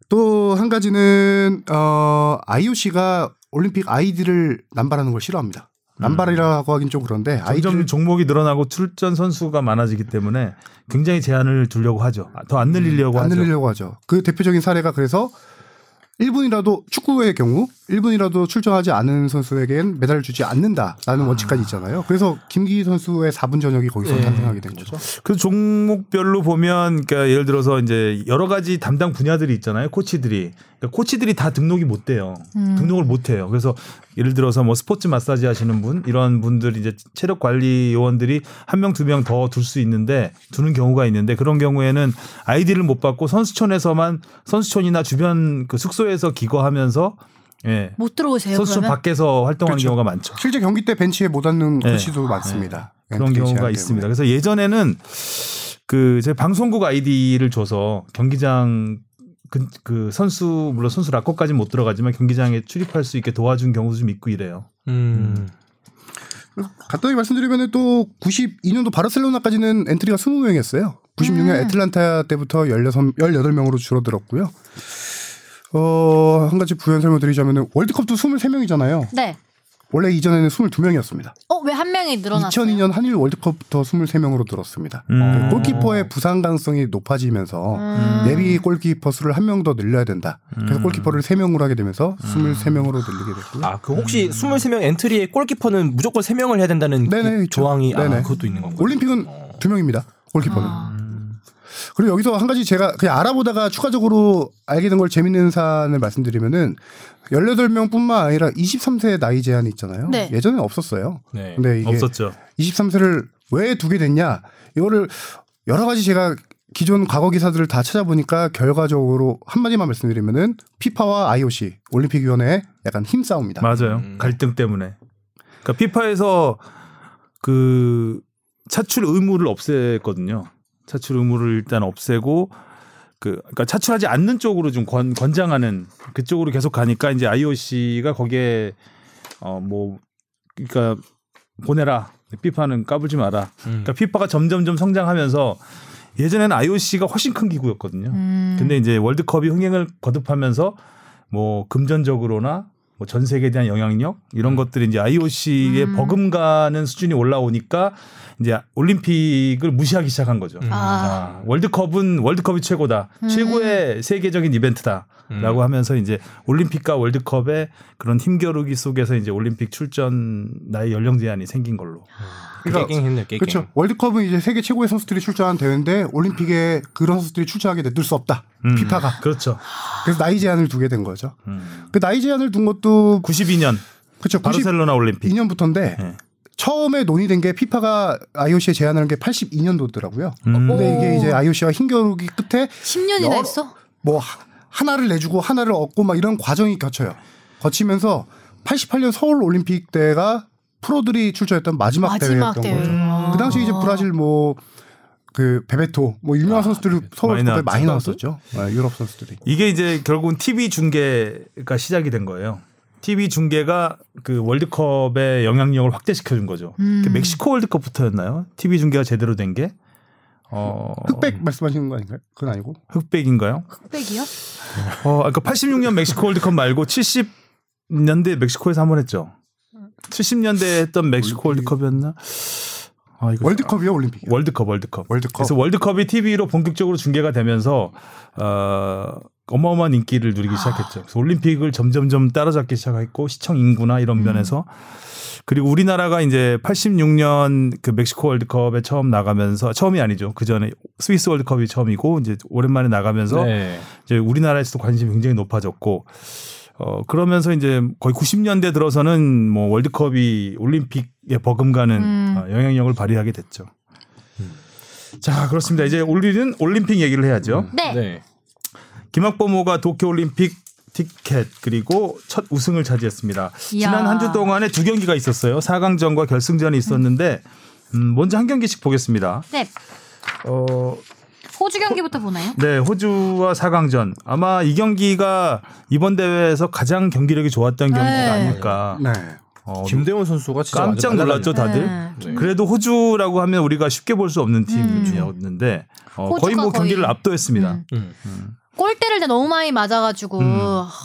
또 한 가지는 어 IOC가 올림픽 아이디를 남발하는 걸 싫어합니다. 남발이라고 하긴 좀 그런데 점점 아이디를 종목이 늘어나고 출전 선수가 많아지기 때문에 굉장히 제한을 두려고 하죠. 더 안 늘리려고 안 하죠. 늘리려고 하죠. 그 대표적인 사례가 그래서 1분이라도 축구의 경우 1분이라도 출전하지 않은 선수에겐 메달을 주지 않는다라는 원칙까지 있잖아요. 그래서 김기 선수의 4분 전역이 거기서 네. 탄생하게 된 거죠. 그 종목별로 보면 그러니까 예를 들어서 이제 여러 가지 담당 분야들이 있잖아요. 코치들이. 그러니까 코치들이 다 등록이 못 돼요. 음. 등록을 못 해요. 그래서 예를 들어서 뭐 스포츠 마사지 하시는 분 이런 분들이 이제 체력 관리 요원들이 한 명 두 명 더 둘 수 있는데 두는 경우가 있는데 그런 경우에는 아이디를 못 받고 선수촌에서만 선수촌이나 주변 그 숙소에서 기거하면서 예. 못 들어오세요. 그러면? 밖에서 활동하는 그렇죠. 경우가 많죠. 실제 경기 때 벤치에 못 앉는 네. 코치도 많습니다. 그런 엔트리 경우가 있습니다. 때문에. 그래서 예전에는 그 제 방송국 아이디를 줘서 경기장 그, 그 선수 물론 선수 락커까지 못 들어가지만 경기장에 출입할 수 있게 도와준 경우도 좀 있고 이래요. 음. 간단히 말씀드리면 또 92년도 바르셀로나까지는 엔트리가 20명이었어요. 96년 음. 애틀란타 때부터 16, 18명으로 줄어들었고요. 어, 한 가지 부연 설명 드리자면 월드컵도 23명이잖아요. 네. 원래 이전에는 22명이었습니다. 어, 왜 한 명이 늘어났어요? 2002년 한일 월드컵부터 23명으로 늘었습니다. 음. 그 골키퍼의 부상 가능성이 높아지면서 음. 예비 골키퍼 수를 한 명 더 늘려야 된다. 그래서 골키퍼를 3명으로 하게 되면서 23명으로 늘리게 됐고요. 아, 그 혹시 23명 엔트리에 골키퍼는 무조건 3명을 해야 된다는 네네, 그. 조항이 아, 네네. 그것도 있는 건가요? 올림픽은 어. 두 명입니다. 골키퍼는. 아. 그리고 여기서 한 가지 제가 그냥 알아보다가 추가적으로 알게 된 걸 재밌는 사안을 말씀드리면은 18명 뿐만 아니라 23세 나이 제한이 있잖아요. 네. 예전에는 없었어요. 네. 근데 이게 없었죠. 23세를 왜 두게 됐냐? 이거를 여러 가지 제가 기존 과거 기사들을 다 찾아보니까 결과적으로 한마디만 말씀드리면은 피파와 IOC 올림픽 위원회의 약간 힘싸움이다. 맞아요. 음. 갈등 때문에. 그러니까 피파에서 그 차출 의무를 없앴거든요. 차출 의무를 일단 없애고 그 그러니까 차출하지 않는 쪽으로 좀 권, 권장하는 그쪽으로 계속 가니까 이제 IOC가 거기에 어 뭐 그러니까 보내라. 피파는 까불지 마라. 음. 그러니까 피파가 점점점 성장하면서 예전에는 IOC가 훨씬 큰 기구였거든요. 음. 근데 이제 월드컵이 흥행을 거듭하면서 뭐 금전적으로나 뭐 전 세계에 대한 영향력 이런 것들이 이제 IOC의 음. 버금가는 수준이 올라오니까 이제 올림픽을 무시하기 시작한 거죠. 음. 아. 아, 월드컵은 월드컵이 최고다. 음. 최고의 세계적인 이벤트다라고 음. 하면서 이제 올림픽과 월드컵의 그런 힘겨루기 속에서 이제 올림픽 출전 나이 연령 제한이 생긴 걸로. 그러니까 깨갱 했네, 깨갱. 그렇죠. 월드컵은 이제 세계 최고의 선수들이 출전한 대회인데 올림픽에 그런 선수들이 출전하게 냅둘 수 없다. 음. 피파가. 그렇죠. 그래서 나이 제한을 두게 된 거죠. 음. 그 나이 제한을 둔 것도 92년 그렇죠. 바르셀로나 올림픽. 92년부터인데 네. 처음에 논의된 게 피파가 IOC에 제안하는 게 82년도더라고요. 음. 근데 이게 이제 IOC와 힘겨루기 끝에 10년이나 여러- 했어? 뭐 하- 하나를 내주고 하나를 얻고 막 이런 과정이 거쳐요. 거치면서 88년 서울 올림픽 때가 프로들이 출전했던 마지막, 마지막 대회였던 대회. 거죠. 아. 그 당시 이제 브라질 뭐 그 베베토 뭐 유명한 선수들이 서울 많이 올림픽에 많이 나왔죠. 나왔었죠. 네, 유럽 선수들이. 이게 이제 결국은 TV 중계가 시작이 된 거예요. TV 중계가 그 월드컵의 영향력을 확대시켜 준 거죠. 음. 그 멕시코 월드컵부터였나요? TV 중계가 제대로 된 게? 어, 흑백 말씀하시는 거 아닌가요? 그건 아니고. 흑백인가요? 흑백이요? 어, 그러니까 86년 멕시코 월드컵 말고 70년대 멕시코에서 한 번 했죠. 70년대 했던 멕시코. 월드컵이었나? 아, 이거 월드컵이요, 올림픽. 월드컵 월드컵. 월드컵. 그래서 월드컵이 TV로 본격적으로 중계가 되면서 어, 어마어마한 인기를 누리기 시작했죠. 그래서 올림픽을 점점점 따라잡기 시작했고 시청 인구나 이런 면에서 그리고 우리나라가 이제 86년 그 멕시코 월드컵에 처음 나가면서 처음이 아니죠. 그 전에 스위스 월드컵이 처음이고 이제 오랜만에 나가면서 네. 이제 우리나라에서도 관심이 굉장히 높아졌고 어 그러면서 이제 거의 90년대 들어서는 뭐 월드컵이 올림픽에 버금가는 음. 어, 영향력을 발휘하게 됐죠. 자 그렇습니다. 이제 우리는 올림픽 얘기를 해야죠. 네. 네. 김학범호가 도쿄올림픽 티켓 그리고 첫 우승을 차지했습니다. 이야. 지난 한 주 동안에 두 경기가 있었어요. 4강전과 결승전이 있었는데 음, 먼저 한 경기씩 보겠습니다. 네. 어, 호주 경기부터 보나요? 네, 호주와 4강전. 아마 이 경기가 이번 대회에서 가장 경기력이 좋았던 경기가 네. 아닐까. 네. 어, 김대원 선수가 진짜 깜짝 놀랐죠, 다들. 네. 네. 그래도 호주라고 하면 우리가 쉽게 볼 수 없는 음. 팀이었는데 어, 호주가 거의 뭐 경기를 거의- 압도했습니다. 음. 음. 골대를 너무 많이 맞아가지고 음.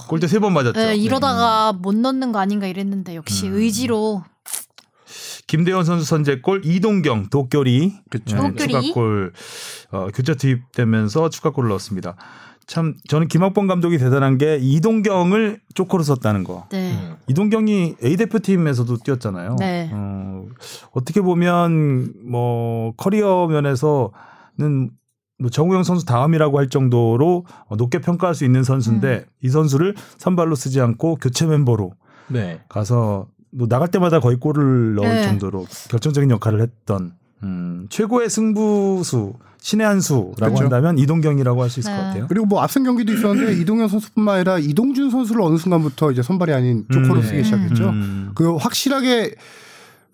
골대 세 번 맞았죠. 네, 이러다가 못 넣는 거 아닌가 이랬는데 역시 음. 의지로 김대원 선수 선제골, 이동경 도쿄리 그쵸. 네, 도쿄리. 추가골 어, 교체 투입되면서 추가골을 넣었습니다. 참 저는 김학범 감독이 대단한 게 이동경을 쪼코로 썼다는 거. 네. 음. 이동경이 A 대표팀에서도 뛰었잖아요. 네. 어, 어떻게 보면 뭐 커리어 면에서는 뭐 정우영 선수 다음이라고 할 정도로 높게 평가할 수 있는 선수인데 음. 이 선수를 선발로 쓰지 않고 교체 멤버로 네. 가서 뭐 나갈 때마다 거의 골을 넣을 네. 정도로 결정적인 역할을 했던 음, 최고의 승부수 신의 한 수라고 그렇죠. 한다면 이동경이라고 할 수 있을 네. 것 같아요. 그리고 뭐 앞선 경기도 있었는데 이동현 선수뿐만 아니라 이동준 선수를 어느 순간부터 이제 선발이 아닌 조커로 음. 쓰기 시작했죠. 음. 그 확실하게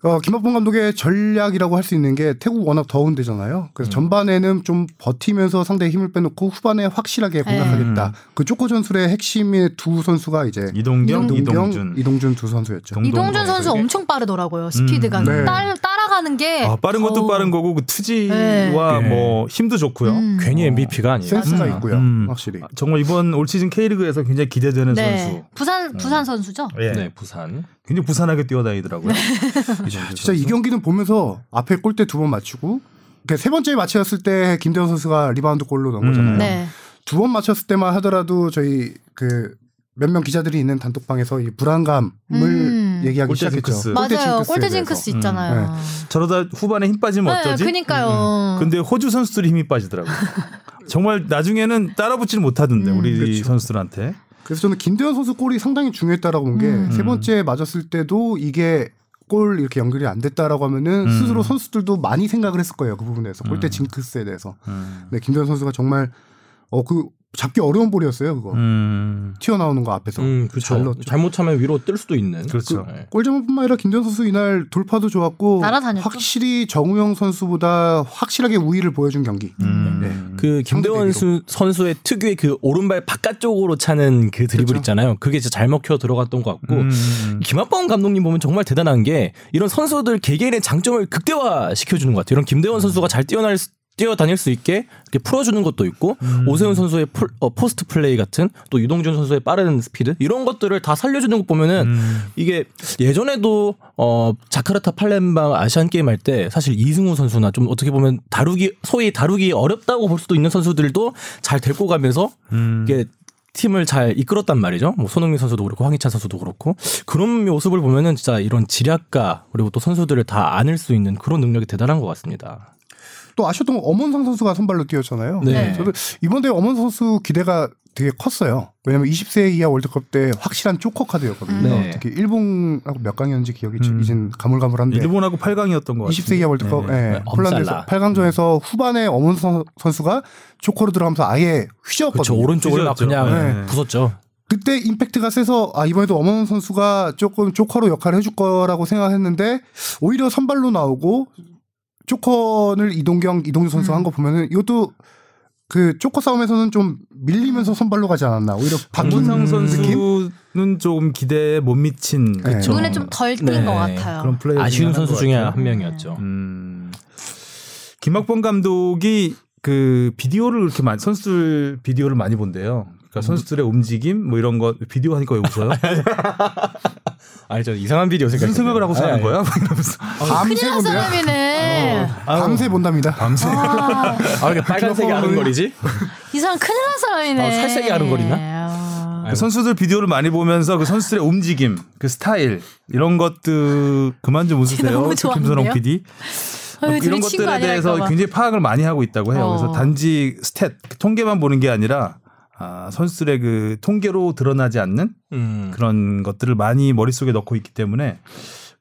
어, 김학봉 감독의 전략이라고 할 수 있는 게 태국 워낙 더운 데잖아요. 그래서 전반에는 좀 버티면서 상대의 힘을 빼놓고 후반에 확실하게 공략하겠다. 음. 그 쪼코 전술의 핵심의 두 선수가 이제 이동경, 이동경, 이동준. 이동준 두 선수였죠. 이동준 선수. 엄청 빠르더라고요. 스피드가 음. 네. 따, 따라가는 게 아, 빠른 것도 어우. 빠른 거고 그 투지와 네. 뭐 힘도 좋고요. 음. 괜히 MVP가 아니에요. 센스가 맞아요. 있고요. 음. 확실히. 정말 이번 올 시즌 K리그에서 굉장히 기대되는 네. 선수. 부산 부산 선수죠. 예. 네, 부산. 굉장히 부산하게 뛰어다니더라고요. [LAUGHS] 진짜 이 경기는 보면서 앞에 골대 두 번 맞추고 그세 번째 맞췄을 때 김대원 선수가 리바운드 골로 넣은 음. 거잖아요. 네. 두번 맞췄을 때만 하더라도 저희 그 몇명 기자들이 있는 단톡방에서 이 불안감을 음. 얘기하기 골대 시작했죠. 맞아요. 징크스에 골대 대해서. 징크스 음. 있잖아요. 저러다 후반에 힘 빠지면 네, 어쩌지? 그니까요. 근데 호주 선수들이 힘이 빠지더라고요. [LAUGHS] 정말 나중에는 따라붙지를 못하던데 음. 우리 그렇죠. 선수들한테. 그래서 저는 김대원 선수 골이 상당히 중요했다라고 본게 음. 세 번째 맞았을 때도 이게 골 이렇게 연결이 안 됐다라고 하면은 음. 스스로 선수들도 많이 생각을 했을 거예요 그 부분에서 골대 음. 징크스에 대해서. 음. 네, 김대원 선수가 정말 어그 잡기 어려운 볼이었어요 그거 음. 튀어나오는 거 앞에서 음, 잘 그렇죠. 잘못 차면 위로 뜰 수도 있는. 그렇죠. 네. 골점뿐만 아니라 김대원 선수 이날 돌파도 좋았고 날아다녔죠. 확실히 정우영 선수보다 확실하게 우위를 보여준 경기. 음. 네. 그 김대원 수- 선수의 특유의 그 오른발 바깥쪽으로 차는 그 드리블 그렇죠. 있잖아요. 그게 진짜 잘 먹혀 들어갔던 것 같고 음. 김학범 감독님 보면 정말 대단한 게 이런 선수들 개개인의 장점을 극대화 시켜주는 것 같아요. 이런 김대원 선수가 잘 뛰어날 수- 뛰어다닐 수 있게 이렇게 풀어주는 것도 있고 음. 오세훈 선수의 풀- 어, 포스트 플레이 같은 또 이동준 선수의 빠른 스피드 이런 것들을 다 살려주는 것 보면은 음. 이게 예전에도 어 자카르타 팔렘방 아시안 게임 할 때 사실 이승우 선수나 좀 어떻게 보면 다루기 소위 다루기 어렵다고 볼 수도 있는 선수들도 잘 데리고 가면서 음. 이게 팀을 잘 이끌었단 말이죠. 뭐 손흥민 선수도 그렇고 황희찬 선수도 그렇고 그런 모습을 보면은 진짜 이런 지략가 그리고 또 선수들을 다 안을 수 있는 그런 능력이 대단한 것 같습니다. 또 아셨던 건 엄원상 선수가 선발로 뛰었잖아요. 네. 저도 이번 대회 엄원상 선수 기대가 되게 컸어요. 왜냐면 20세 이하 월드컵 때 확실한 조커 카드였거든요. 네. 특히 일본하고 몇 강이었는지 기억이 음. 이젠 가물가물한데 일본하고 8강이었던 것 같아요. 20세 이하 월드컵 네. 예, 네, 폴란드에서 엄살라. 8강전에서 후반에 엄원선 선수가 조커로 들어가면서 아예. 휘저었거든요. 오른쪽을 막 휘저었죠. 그냥 네. 부쉈죠. 그때 임팩트가 세서 아 이번에도 엄원 선수가 조금 조커로 역할을 해줄 거라고 생각했는데 오히려 선발로 나오고 조커를 이동경 이동규 선수가 음. 한거 보면은 이것도 그 조커 싸움에서는 좀 밀리면서 선발로 가지 않았나 오히려 박문상 느낌? 선수는 조금 기대에 못 미친 네. 그쵸. 눈에 좀 덜띈 네. 것 같아요. 그런 플레이 아쉬운 선수 중에 한 명이었죠. 음. 김학범 감독이 그 비디오를 이렇게 많이 선수들 비디오를 많이 본대요. 그러니까 선수들의 움직임 뭐 이런 거 비디오 하니까 왜 웃어요? [LAUGHS] 아니 저 이상한 비디오 무슨 생각을 하고 사는 거야? 막 이러면서. 밤새 본대요. 사람이네. 밤새 본답니다. 밤새. 아, 아, 이게 빨간색이 아른거리지? 이 사람 큰일 난 사람이네. 어, 살색이 아른거리나? 아. 그 선수들 비디오를 많이 보면서 그 선수들의 움직임, 그 스타일 이런 것들 그만 좀 웃으세요. 너무 김선홍? PD. 아, 왜 이런 것들에 대해서. 굉장히 파악을 많이 하고 있다고 해요. 어. 그래서 단지 스탯 통계만 보는 게 아니라 아, 선수들의 그 통계로 드러나지 않는 음. 그런 것들을 많이 머릿속에 넣고 있기 때문에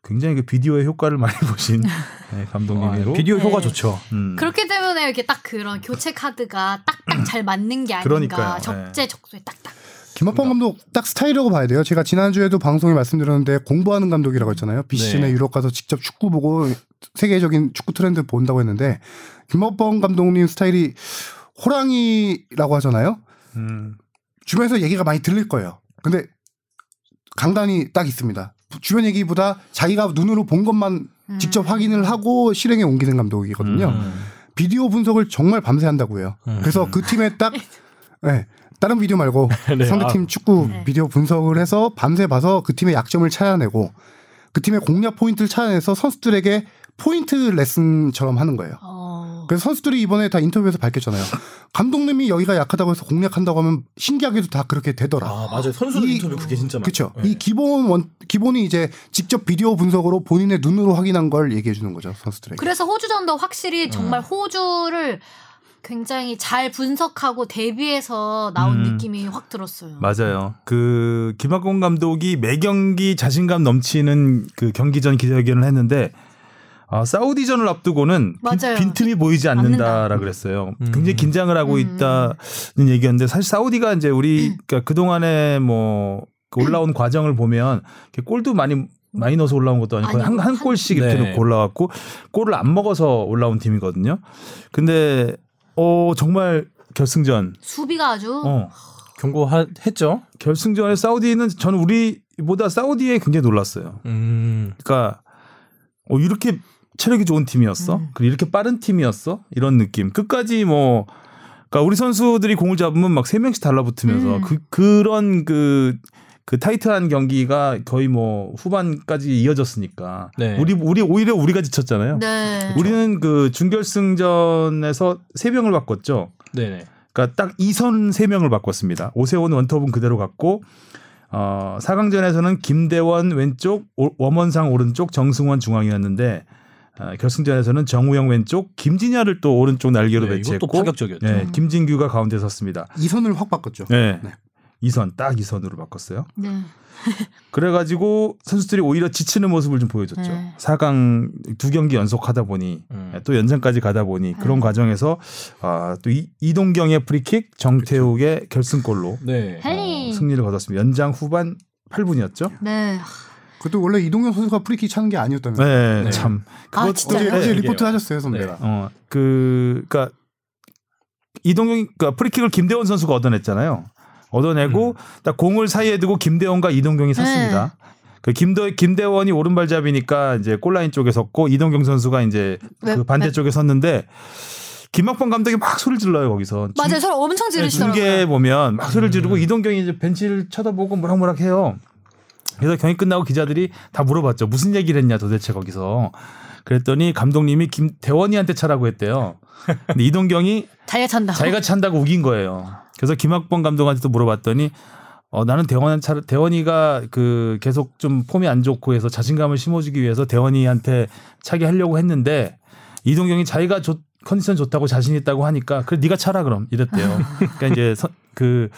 굉장히 그 비디오의 효과를 많이 보신 [LAUGHS] 네, 감독님이고 아, 비디오 효과 네. 좋죠. 음. 그렇기 때문에 이렇게 딱 그런 교체 카드가 딱딱 잘 맞는 게 아닌가. 그러니까요. 적재적소에 딱딱. 김학범 감독 딱 스타일이라고 봐야 돼요. 제가 지난주에도 방송에 말씀드렸는데 공부하는 감독이라고 했잖아요. BCN에 네. 유럽 가서 직접 축구 보고 세계적인 축구 트렌드 본다고 했는데 김학범 감독님 스타일이 호랑이라고 하잖아요. 음. 주변에서 얘기가 많이 들릴 거예요. 근데 강단이 딱 있습니다. 주변 얘기보다 자기가 눈으로 본 것만 음. 직접 확인을 하고 실행에 옮기는 감독이거든요. 음. 비디오 분석을 정말 밤새 한다고 해요. 음. 그래서 그 팀에 딱 [LAUGHS] 네, 다른 비디오 말고 [LAUGHS] 네, 상대팀 축구 네. 비디오 분석을 해서 밤새 봐서 그 팀의 약점을 찾아내고 그 팀의 공략 포인트를 찾아내서 선수들에게 포인트 레슨처럼 하는 거예요. 어. 그래서 선수들이 이번에 다 인터뷰에서 밝혔잖아요. 감독님이 여기가 약하다고 해서 공략한다고 하면 신기하게도 다 그렇게 되더라. 아 맞아요. 선수들 이- 인터뷰 그게 진짜 그렇죠. 많아요. 이 기본 원 기본이 이제 직접 비디오 분석으로 본인의 눈으로 확인한 걸 얘기해 주는 거죠 선수들에게. 그래서 호주전도 음. 확실히 정말 호주를 굉장히 잘 분석하고 대비해서 나온 음. 느낌이 확 들었어요. 맞아요. 그 김학공 감독이 매 경기 자신감 넘치는 그 경기 전 기자회견을 했는데 아, 사우디전을 앞두고는 맞아요. 빈, 틈이 보이지 않는다라 않는다. 그랬어요. 음. 굉장히 긴장을 하고 음. 있다는 얘기였는데 사실 사우디가 이제 우리 그러니까 그 동안에 뭐그 올라온 과정을 보면 골도 많이 많이 넣어서 올라온 것도 아니고 아니고 한, 한 한- 골씩 이렇게 네. 넣고 올라왔고 골을 안 먹어서 올라온 팀이거든요. 근데 어 정말 결승전 수비가 아주 어 경고했죠. 결승전에 사우디는 저는 우리보다 사우디에 굉장히 놀랐어요. 음. 그러니까 어, 이렇게 체력이 좋은 팀이었어? 음. 그리고 이렇게 빠른 팀이었어? 이런 느낌. 끝까지 뭐 그러니까 우리 선수들이 공을 잡으면 막 세 명씩 달라붙으면서 음. 그 그런 그그 타이트한 경기가 거의 뭐 후반까지 이어졌으니까 네. 우리 우리 오히려 우리가 지쳤잖아요. 네. 우리는 그 준결승전에서 세 명을 바꿨죠. 네네. 그러니까 딱 이선 세 명을 바꿨습니다. 오세훈 원톱은 그대로 갔고 어 4강전에서는 김대원 왼쪽, 오- 원원상 오른쪽, 정승원 중앙이었는데 어, 결승전에서는 정우영 왼쪽, 김진야를 또 오른쪽 날개로 네, 배치했고 이것도 파격적이었죠. 네, 음. 김진규가 가운데 섰습니다. 이선을 확 바꿨죠. 네. 네. 이선 딱 이선으로 바꿨어요. 네. [LAUGHS] 그래가지고 선수들이 오히려 지치는 모습을 좀 보여줬죠. 네. 4강 두 경기 연속하다 보니 음. 또 연장까지 가다 보니 그런 음. 과정에서 아, 또 이, 이동경의 프리킥, 정태욱의 결승골로 네. 헬리. 승리를 거뒀습니다. 연장 후반 8분이었죠. 네. 그것도 원래 이동현 선수가 프리킥 차는 게 아니었다면서. 네, 네. 참. 아, 그것도 진짜요? 어제, 네. 네. 리포트 하셨어요 선배가. 네. 어, 그, 그니까, 이동경이, 그니까 프리킥을 김대원 선수가 얻어냈잖아요. 얻어내고, 딱 공을 사이에 두고 김대원과 이동경이 섰습니다. 그 김도, 김대원이 오른발잡이니까 이제 골라인 쪽에 섰고, 이동경 선수가 이제 그 왜- 반대쪽에 섰는데, 김학범 감독이 막 소리를 질러요, 거기서. 맞아요. 서로 엄청 지르시더라고요. 중계 보면 막 소리를 지르고 음. 이동경이 이제 벤치를 쳐다보고 뭐락뭐락 해요. 그래서 경기 끝나고 기자들이 다 물어봤죠. 무슨 얘기를 했냐 도대체 거기서. 그랬더니 감독님이 김대원이한테 차라고 했대요. 근데 이동경이 자기가 찬다고. 자기가 찬다고 우긴 거예요. 그래서 김학범 감독한테 또 물어봤더니 어, 나는 대원 차 대원이가 그 계속 좀 폼이 안 좋고 해서 자신감을 심어주기 위해서 대원이한테 차게 하려고 했는데 이동경이 자기가 좋, 컨디션 좋다고 자신 있다고 하니까 그래 네가 차라 그럼 이랬대요. 그러니까 이제 선- 그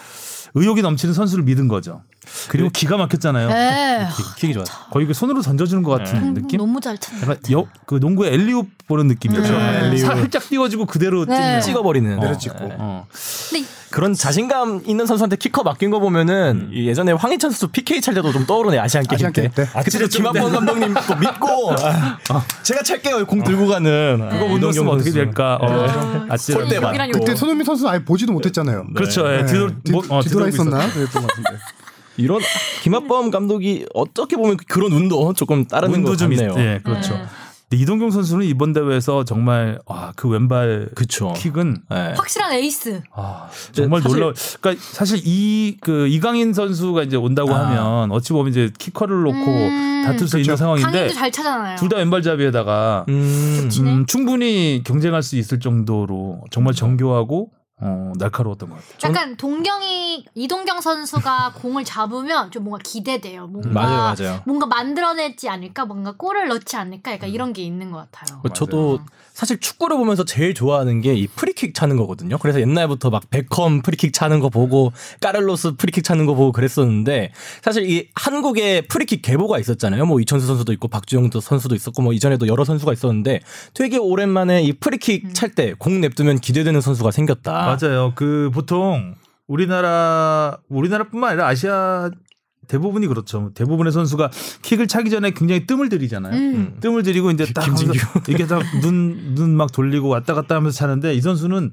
의욕이 넘치는 선수를 믿은 거죠. 그리고 기가 막혔잖아요. 네. 킥이 좋았어. 거의 그 손으로 던져주는 것 같은 네. 느낌. 너무 잘 찼네. 약간 여, 그 농구의 alley-oop 보는 느낌이죠. 네. 살짝 띄워주고 그대로 네. 찍어버리는 내려찍고. 네. 어. 근데 그런 자신감 있는 선수한테 키커 맡긴 거 보면은 음. 이 예전에 황희찬 선수 PK 찰 때도 좀 떠오르네 아시안 게임 아시안 때. 게임 때. 아, 그때 김학범 감독님 또 믿고 [LAUGHS] 아, 제가 찰게요 공 들고 가는 그거 못 넣었으면 어떻게 될까? 어. 어, 여기랑 맞고. 여기. 그때 손흥민 선수 아예 보지도 못했잖아요. 그렇죠. 예, 네. 뒤돌, 뒤- 뭐, 어, 뒤돌 있었나? 있었죠. 그랬던 것 같은데. [LAUGHS] 이런 김학범 감독이 어떻게 보면 그런 운도 조금 따르는 운도 것좀 있, 같네요. 예, 그렇죠. 네. 근데 이동경 선수는 이번 대회에서 정말 와, 그 왼발 그쵸. 킥은 네. 확실한 에이스. 아, 정말 사실- 놀라. 그러니까 사실 이 그 이강인 선수가 이제 온다고 아. 하면 어찌 보면 이제 키커를 놓고 음. 다툴 수 있는 그렇죠. 상황인데 강인도 잘 차잖아요. 둘다 왼발잡이에다가 음. 음, 충분히 경쟁할 수 있을 정도로 정말 정교하고 어, 날카로웠던 것 같아요. 약간 동경이 이동경 선수가 [LAUGHS] 공을 잡으면 좀 뭔가 기대돼요. 뭔가 맞아요, 맞아요. 뭔가 만들어내지 않을까, 뭔가 골을 넣지 않을까, 약간 이런 게 있는 것 같아요. 그 저도 사실 축구를 보면서 제일 좋아하는 게 이 프리킥 차는 거거든요. 그래서 옛날부터 막 베컴 프리킥 차는 거 보고 까를로스 프리킥 차는 거 보고 그랬었는데 사실 이 한국에 프리킥 계보가 있었잖아요. 뭐 이천수 선수도 있고 박주영 선수도 있었고 뭐 이전에도 여러 선수가 있었는데 되게 오랜만에 이 프리킥 찰때 공 냅두면 기대되는 선수가 생겼다. 맞아요. 그 보통 우리나라 우리나라뿐만 아니라 아시아 대부분이 그렇죠. 대부분의 선수가 킥을 차기 전에 굉장히 뜸을 들이잖아요. 음. 뜸을 들이고 이제 딱 김진규. 하면서 이렇게 딱눈눈 막 돌리고 왔다 갔다 하면서 차는데 이 선수는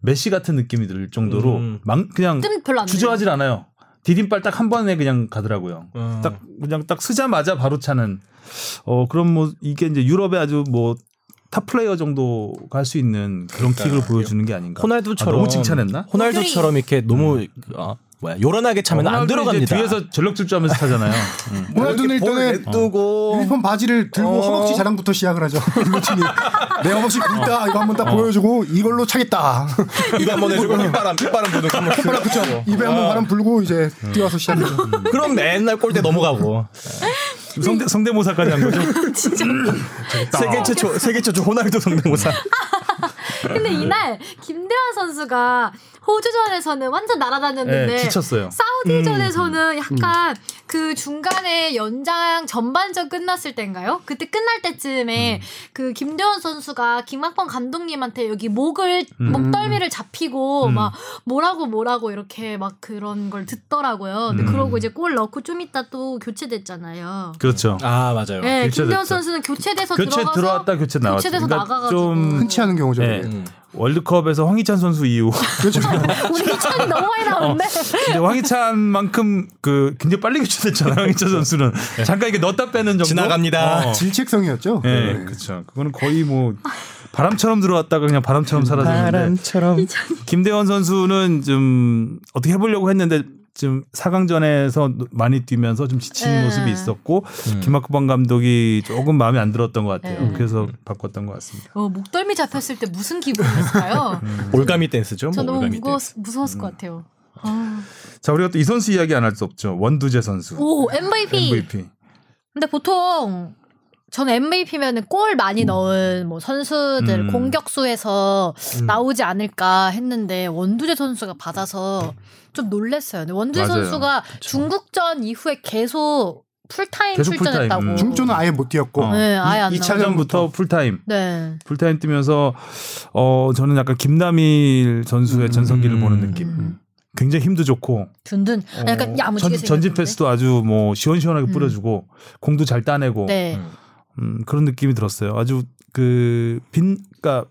메시 같은 느낌이 들 정도로 음. 막 그냥 주저하질 않아요. 디딤발 딱 한 번에 그냥 가더라고요. 음. 딱 그냥 딱 서자마자 바로 차는 어 그럼 뭐 이게 이제 유럽의 아주 뭐 top player 정도가 할 수 있는 그런 킥을 보여주는 게 아닌가. 호날두처럼 아, 너무 칭찬했나? 호날두처럼 이렇게 너무 어, 뭐야 요란하게 차면 안 호날두는 이제 들어갑니다. 뒤에서 전력 질주하면서 차잖아요. 음. 호날두는 일단은 냅두고 유니폼 바지를 들고 어. 허벅지 자랑부터 시작을 하죠. [LAUGHS] 루틴이 내 허벅지 굵다 이거 한번 딱 보여주고 이걸로 차겠다. [LAUGHS] 이거 한번 해주고 휘바람 휘바람 부는 거 한번 콧바람 그쵸? 입에 한번 바람 불고 이제 뛰어서 시작하죠. 그럼 맨날 골대 넘어가고 성대 성대모사까지 한 거죠. [LAUGHS] 세계 최초 세계 최초 호날두 성대모사. [LAUGHS] 근데 이날 김대환 선수가 호주전에서는 완전 날아다녔는데 네, 지쳤어요. 사우디전에서는 약간 그 중간에 연장 전반전 끝났을 때인가요? 그때 끝날 때쯤에 그 김대원 선수가 김학범 감독님한테 여기 목을 목덜미를 잡히고 막 뭐라고 뭐라고 이렇게 막 그런 걸 듣더라고요. 근데 그러고 이제 골 넣고 좀 이따 또 교체됐잖아요. 그렇죠. 아 맞아요. 네, 교체됐죠. 김대원 선수는 교체돼서 교체 들어가서 들어왔다 교체 나왔다. 교체돼서 나가가지고. 좀 흔치 않은 경우죠. 네. 음. 월드컵에서 황희찬 선수 이후 [LAUGHS] [LAUGHS] 우리 희찬이 너무 많이 나오는데 근데 황희찬만큼 그 굉장히 빨리 교체됐잖아요. 황희찬 선수는 잠깐 이게 넣었다 빼는 정도 지나갑니다. 어. 질책성이었죠. 예, 네. 그렇죠. 그거는 거의 뭐 바람처럼 들어왔다가 그냥 바람처럼 사라지는데 바람처럼 김대원 선수는 좀 어떻게 해보려고 했는데 좀 4강전에서 많이 뛰면서 좀 지친 네. 모습이 있었고 김학구방 감독이 조금 마음에 안 들었던 것 같아요. 네. 그래서 바꿨던 것 같습니다. 어, 목덜미 잡혔을 때 무슨 기분이었을까요? [LAUGHS] 올가미 댄스죠. 저 뭐 너무 올가미 무거웠, 댄스. 무서웠을 것 같아요. 아. 자 우리가 또 이 선수 이야기 안 할 수 없죠. 원두재 선수 오 MVP. MVP. 근데 보통 저는 MVP면은 골 많이 넣은 뭐 선수들 음. 공격수에서 나오지 않을까 했는데 원두재 선수가 받아서 좀 놀랬어요. 맞아요. 선수가 중국전 이후에 계속 풀타임 계속 출전했다고. 풀타임. 음. 중국전은 아예 못 뛰었고 어. 네, 아예 안 이- 이 나오고. 차전- 차전부터 풀타임. 네. 풀타임 뛰면서 어 저는 약간 김남일 선수의 전성기를 음. 보는 느낌. 굉장히 힘도 좋고 든든. 어, 약간 야무지게 전, 전진? 패스도 아주 뭐 시원시원하게 음. 뿌려주고 공도 잘 따내고 네. 음, 그런 느낌이 들었어요. 아주 그 빈 그러니까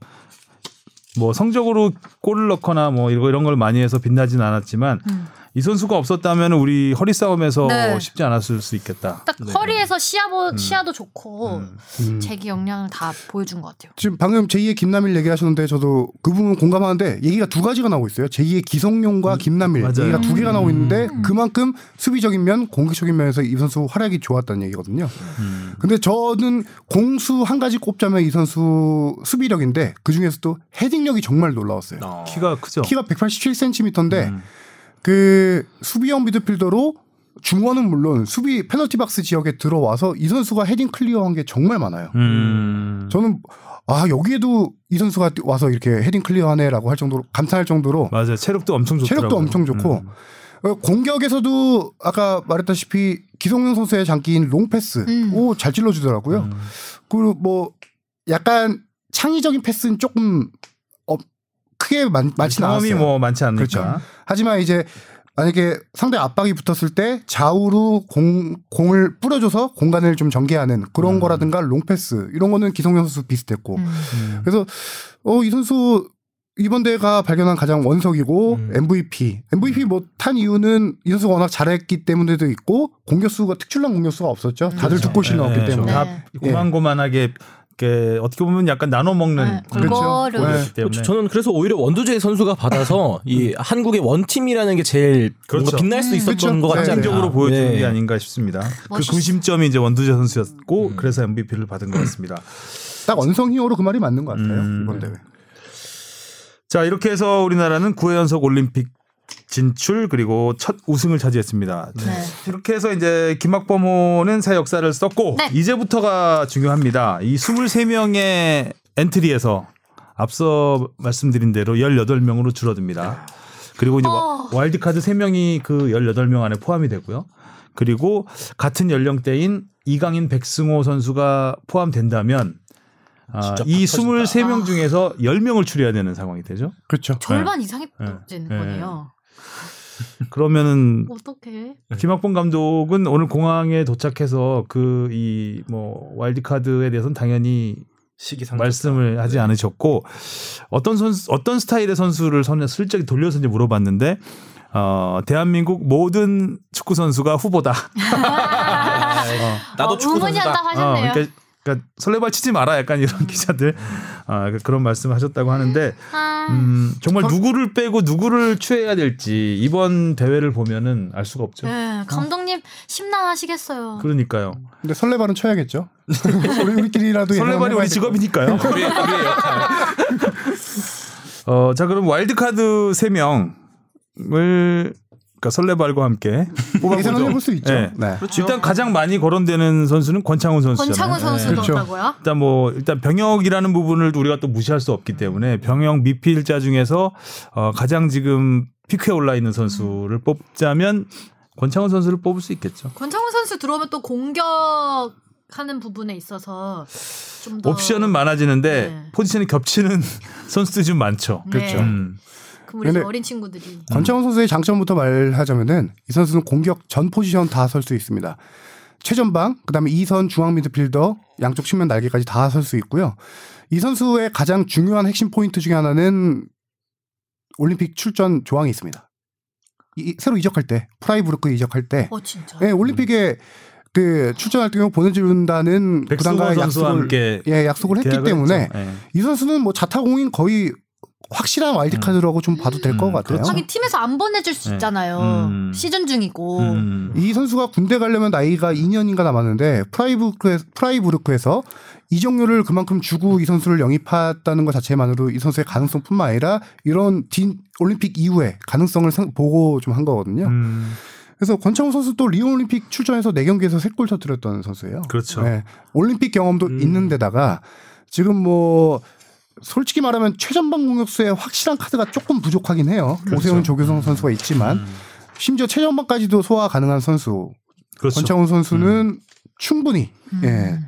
뭐 성적으로 골을 넣거나 뭐 이런 걸 많이 해서 빛나진 않았지만 음. 이 선수가 없었다면 우리 허리 싸움에서 네. 쉽지 않았을 수 있겠다. 딱 허리에서 시야보, 시야도 좋고 음. 음. 재기 역량을 다 보여준 것 같아요. 지금 방금 제2의 김남일 얘기하셨는데 저도 그 부분 공감하는데 얘기가 두 가지가 나오고 있어요. 제2의 기성용과 김남일 맞아요. 얘기가 두 개가 나오고 있는데 음. 그만큼 수비적인 면, 공격적인 면에서 이 선수 활약이 좋았다는 얘기거든요. 음. 근데 저는 공수 한 가지 꼽자면 이 선수 수비력인데 그 중에서도 헤딩력이 정말 놀라웠어요. 키가 크죠. 키가 187cm인데 음. 그 수비형 미드필더로 중원은 물론 수비 페널티 박스 지역에 들어와서 이 선수가 헤딩 클리어한 게 정말 많아요. 음. 저는 아 여기에도 이 선수가 와서 이렇게 헤딩 클리어하네라고 할 정도로 감탄할 정도로 맞아요. 체력도 엄청 좋더라고요. 체력도 엄청 좋고 음. 어, 공격에서도 아까 말했다시피 기성용 선수의 장기인 롱패스 음. 오잘 찔러주더라고요. 음. 그리고 뭐 약간 창의적인 패스는 조금 어, 크게 많, 많지 경험이 않았어요. 뭐 많지 않으니까. 그렇죠. 하지만 이제 만약에 상대 압박이 붙었을 때 좌우로 공, 공을 뿌려줘서 공간을 좀 전개하는 그런 음. 거라든가 롱패스 이런 거는 기성용 선수 비슷했고 음. 음. 그래서 어 이 선수 이번 대회가 발견한 가장 원석이고 음. MVP MVP 뭐 탄 이유는 이 선수가 워낙 잘했기 때문에도 있고 공격수가 특출난 공격수가 없었죠. 다들 그렇죠. 두 골씩 넣었기 네, 때문에. 다 네. 고만고만하게 이렇게 어떻게 보면 약간 나눠 먹는 네, 그렇죠. 그렇죠. 저는 그래서 오히려 원두재 선수가 받아서 [LAUGHS] 이 한국의 원팀이라는 게 제일 그렇죠. 뭔가 빛날 수 있었던 그렇죠. 것 같지 않아요? 상징적으로 보여주는 네. 게 아닌가 싶습니다. 그 멋있어. 구심점이 이제 원두재 선수였고 음. 그래서 MVP를 받은 것 같습니다. 딱 언성 히어로 그 말이 맞는 것 같아요 음. 이번 대회. 자 이렇게 해서 우리나라는 9회 연속 올림픽 진출 그리고 첫 우승을 차지했습니다. 네. 이렇게 해서 이제 김학범호는 새 역사를 썼고 네. 이제부터가 중요합니다. 이 23명의 엔트리에서 앞서 말씀드린 대로 18명으로 줄어듭니다. 그리고 이제 어. 와- 와일드카드 3명이 그 18명 안에 포함이 되고요. 그리고 같은 연령대인 이강인 백승호 선수가 포함된다면 아, 이팍 터진다. 23명 중에서 10명을 추려야 되는 상황이 되죠. 그렇죠. 절반 이상이 네. 떨어지는 네. 거네요. 그러면은 어떻게? 김학봉 감독은 오늘 공항에 도착해서 그 이 뭐 와일드카드에 대해서는 당연히 시기상 말씀을 하지 않으셨고 어떤 선수 어떤 스타일의 선수를 선에 슬쩍 돌려서 이제 물어봤는데 어 대한민국 모든 축구 선수가 후보다. [LAUGHS] 나도 어, 축구 선수다. 하셨네요. 어, 그러니까, 그러니까 설레발 치지 마라 약간 이런 기자들 아, 그런 말씀을 하셨다고 하는데 아, 음, 정말 누구를 빼고 누구를 취해야 될지 이번 대회를 보면은 알 수가 없죠. 네, 감독님 심란하시겠어요. 그러니까요. 근데 설레발은 쳐야겠죠. [LAUGHS] 우리 우리끼리라도 설레발이 우리 직업이니까요. [LAUGHS] 우리, 역할. 어, 자 그럼 와일드카드 3 명을 그러니까 설레발과 함께. [LAUGHS] 예상은 해볼 수 있죠. 네. 네. 일단 가장 많이 거론되는 선수는 권창훈 선수잖아요. 권창훈 네. 선수더라고요. 일단 뭐 일단 병역이라는 부분을 우리가 또 무시할 수 없기 때문에 병역 미필자 중에서 어, 가장 지금 피크에 올라 있는 선수를 뽑자면 권창훈 선수를 뽑을 수 있겠죠. 권창훈 선수 들어오면 또 공격 하는 부분에 있어서 좀 더 옵션은 많아지는데 네. 포지션이 겹치는 [LAUGHS] 선수들이 좀 많죠. 그렇죠. 음. 그럼 우리 근데- 어린 친구들이 권창훈 선수의 장점부터 말하자면은 이 선수는 공격 전 포지션 다 설 수 있습니다. 최전방, 그다음에 2선 중앙 미드필더, 양쪽 측면 날개까지 다 설 수 있고요. 이 선수의 가장 중요한 핵심 포인트 중에 하나는 올림픽 출전 조항이 있습니다. 이- 새로 이적할 때 프라이부르크 이적할 때어 진짜. 예, 올림픽에 그 출전할 경우 보내준다는 선수와 약속을 함께 예, 약속을 했기 때문에. 예. 이 선수는 뭐 자타공인 거의 확실한 와일드카드라고 좀 봐도 될것 음, 같아요. 그렇죠. 하긴 팀에서 안 보내줄 수 네. 있잖아요. 음. 시즌 중이고. 음. 이 선수가 군대 가려면 나이가 2년인가 남았는데 프라이부르크에서, 프라이부르크에서 이적료를 그만큼 주고 이 선수를 영입했다는 것 자체만으로 이 선수의 가능성뿐만 아니라 이런 딘 올림픽 이후에 가능성을 상- 보고 좀 한 거거든요. 음. 그래서 권창훈 선수 또 리오 올림픽 출전해서 4경기에서 3골 터뜨렸던 선수예요. 그렇죠. 네. 올림픽 경험도 음. 있는 데다가 지금 뭐 솔직히 말하면 최전방 공격수의 확실한 카드가 조금 부족하긴 해요. 그렇죠. 오세훈 조규성 선수가 있지만 음. 심지어 최전방까지도 소화 가능한 선수 그렇죠. 권창훈 선수는 충분히 음. 예.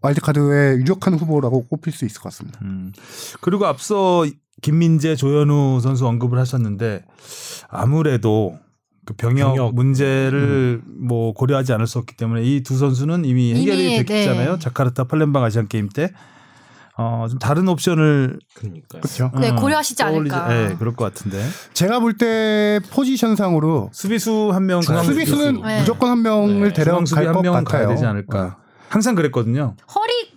와일드카드의 유력한 후보라고 꼽힐 수 있을 것 같습니다. 음. 그리고 앞서 김민재, 조현우 선수 언급을 하셨는데 아무래도 그 병역, 병역. 문제를 뭐 고려하지 않을 수 없기 때문에 이 두 선수는 이미 해결이 이미, 됐잖아요. 네. 자카르타 팔렘방 아시안 게임 때. 어, 좀 다른 옵션을 그러니까요. 그렇죠. 네, 어, 고려하시지 떠올리지- 않을까. 네, 그럴 것 같은데. 제가 볼 때 포지션상으로 수비수 한 명, 수비수는 네. 무조건 한 명을 네. 데려갈 것명 같아요. 가야 되지 않을까. 항상 그랬거든요. 허리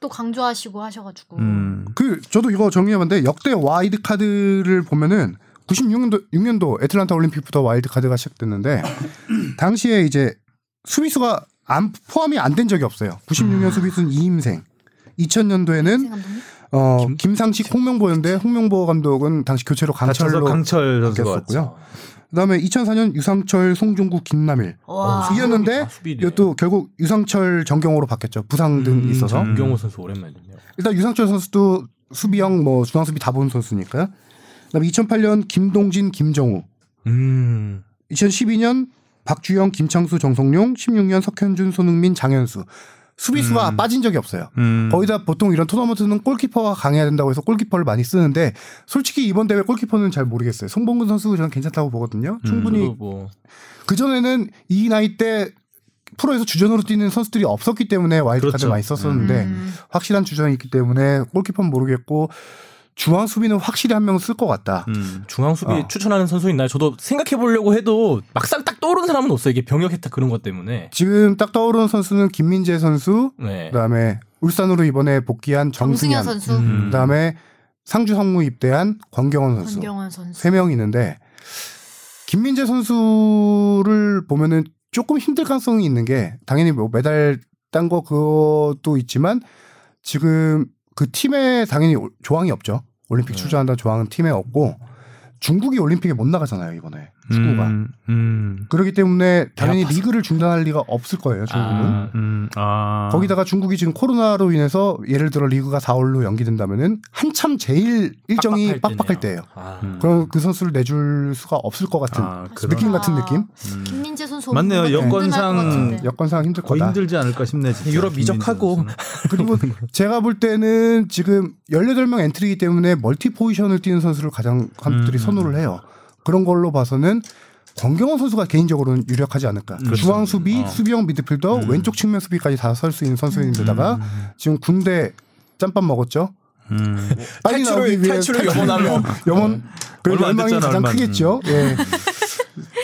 또 강조하시고 하셔가지고. 음. 그 저도 이거 정리해봤는데 역대 와일드 카드를 보면은 96년도 6년도 애틀란타 올림픽부터 와일드 카드가 시작됐는데 [COUGHS] 당시에 이제 수비수가 안 포함이 안 된 적이 없어요. 96년 수비수는 이임생. 2000년도에는 감독님? 어, 김상식, 홍명보였는데 홍명보 감독은 당시 교체로 강철로 강철 바뀌었었고요. 그다음에 2004년 유상철, 송종국, 김남일 와. 이었는데 아. 이것도 결국 유상철 정경호로 바뀌었죠. 부상 등 음, 있어서 정경호 선수 오랜만이네요. 일단 유상철 선수도 수비형 뭐 중앙 수비 다 본 선수니까요. 그다음에 2008년 김동진, 김정우, 음. 2012년 박주영, 김창수, 정성용, 16년 석현준, 손흥민, 장현수 수비수가 음. 빠진 적이 없어요. 음. 거의 다 보통 이런 토너먼트는 골키퍼가 강해야 된다고 해서 골키퍼를 많이 쓰는데 솔직히 이번 대회 골키퍼는 잘 모르겠어요. 송봉근 선수 저는 괜찮다고 보거든요. 충분히 저도 뭐그 전에는 이 나이 때 프로에서 주전으로 뛰는 선수들이 없었기 때문에 와일드카드 그렇죠. 많이 썼었는데 음. 확실한 주전이 있기 때문에 골키퍼는 모르겠고 중앙 수비는 확실히 한 명 쓸 것 같다. 음. 중앙 수비 어. 추천하는 선수 있나요? 저도 생각해 보려고 해도 막상 딱 떠오르는 사람은 없어요. 이게 병역 혜택 그런 것 때문에. 지금 딱 떠오르는 선수는 김민재 선수, 네. 그다음에 울산으로 이번에 복귀한 정승현 정승현, 선수, 음. 그다음에 상주 상무 입대한 권경원 선수 권경원 선수. 세 명 있는데 김민재 선수를 보면은 조금 힘들 가능성이 있는 게 당연히 뭐 메달 딴 거 그것도 있지만 지금 그 팀에 당연히 올- 조항이 없죠. 올림픽 네. 출전한다 조항은 팀에 없고 중국이 올림픽에 못 나가잖아요 이번에 축구가. 음. 음. 그렇기 때문에 당연히. 리그를 중단할 리가 없을 거예요 중국은. 아. 음. 아. 거기다가 중국이 지금 코로나로 인해서 예를 들어 리그가 4월로 연기된다면은 한참 제일 일정이 빡빡할 때예요. 아. 음. 그럼 그 선수를 내줄 수가 없을 것 같은 아, 느낌 같은 아. 느낌? 음. 김민재 선수 맞네요. 여건상. 여건상 힘들 거다. 힘들지 않을까 싶네. 진짜. 유럽 이적하고. [LAUGHS] 그리고 제가 볼 때는 지금 18명 엔트리이기 때문에 멀티 포지션을 뛰는 선수를 가장 감독들이 음. 선호를 해요. 그런 걸로 봐서는 권경원 선수가 개인적으로는 유력하지 않을까. 그렇죠. 중앙 수비, 어. 수비형 미드필더, 음. 왼쪽 측면 수비까지 다 설 수 있는 선수인데다가 지금 군대 짬밥 먹었죠. 음. 빨리 탈출을- 나오기 위해 탈출을 염원하며. [LAUGHS] 염원 그 얼마 안 열망이 가장 얼마 안. 크겠죠. 예.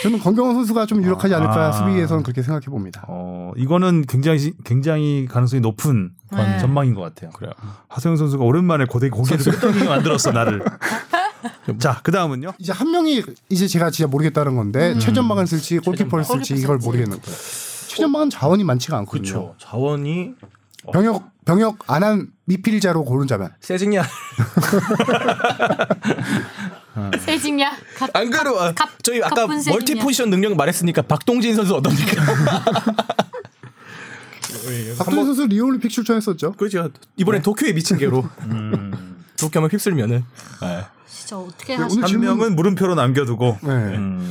저는 권경원 선수가 좀 유력하지 않을까 아. 수비에서는 그렇게 생각해 봅니다. 어, 이거는 굉장히 굉장히 가능성이 높은 네. 전망인 것 같아요. 그래요. 하소영 선수가 오랜만에 고대 고개를 끄덕이게 [LAUGHS] 만들었어 나를. [LAUGHS] 자, 그 다음은요. 이제 한 명이 이제 제가 진짜 모르겠다는 건데 최전방을 쓸지 골키퍼를. 쓸지 이걸 모르겠는 거예요. 최전방은 자원이 많지가 않거든요. 그렇죠. 자원이 병역 병역 안 한 미필자로 고른자면 세징야 [LAUGHS] 세징야. 갑- 안 그래도 아, 갑- 저희 아까 갑분 세징야. 멀티 포지션 능력 말했으니까 박동진 선수 어떻습니까? [LAUGHS] 박동진 선수 리우올림픽 출전했었죠. 그렇죠. 이번에 네. 도쿄에 미친 개로 [LAUGHS] K리그를 휩쓸면은 네. 진짜 어떻게 네, 하시? 오늘 한 질문- 명은 물음표로 남겨두고. 네. 음.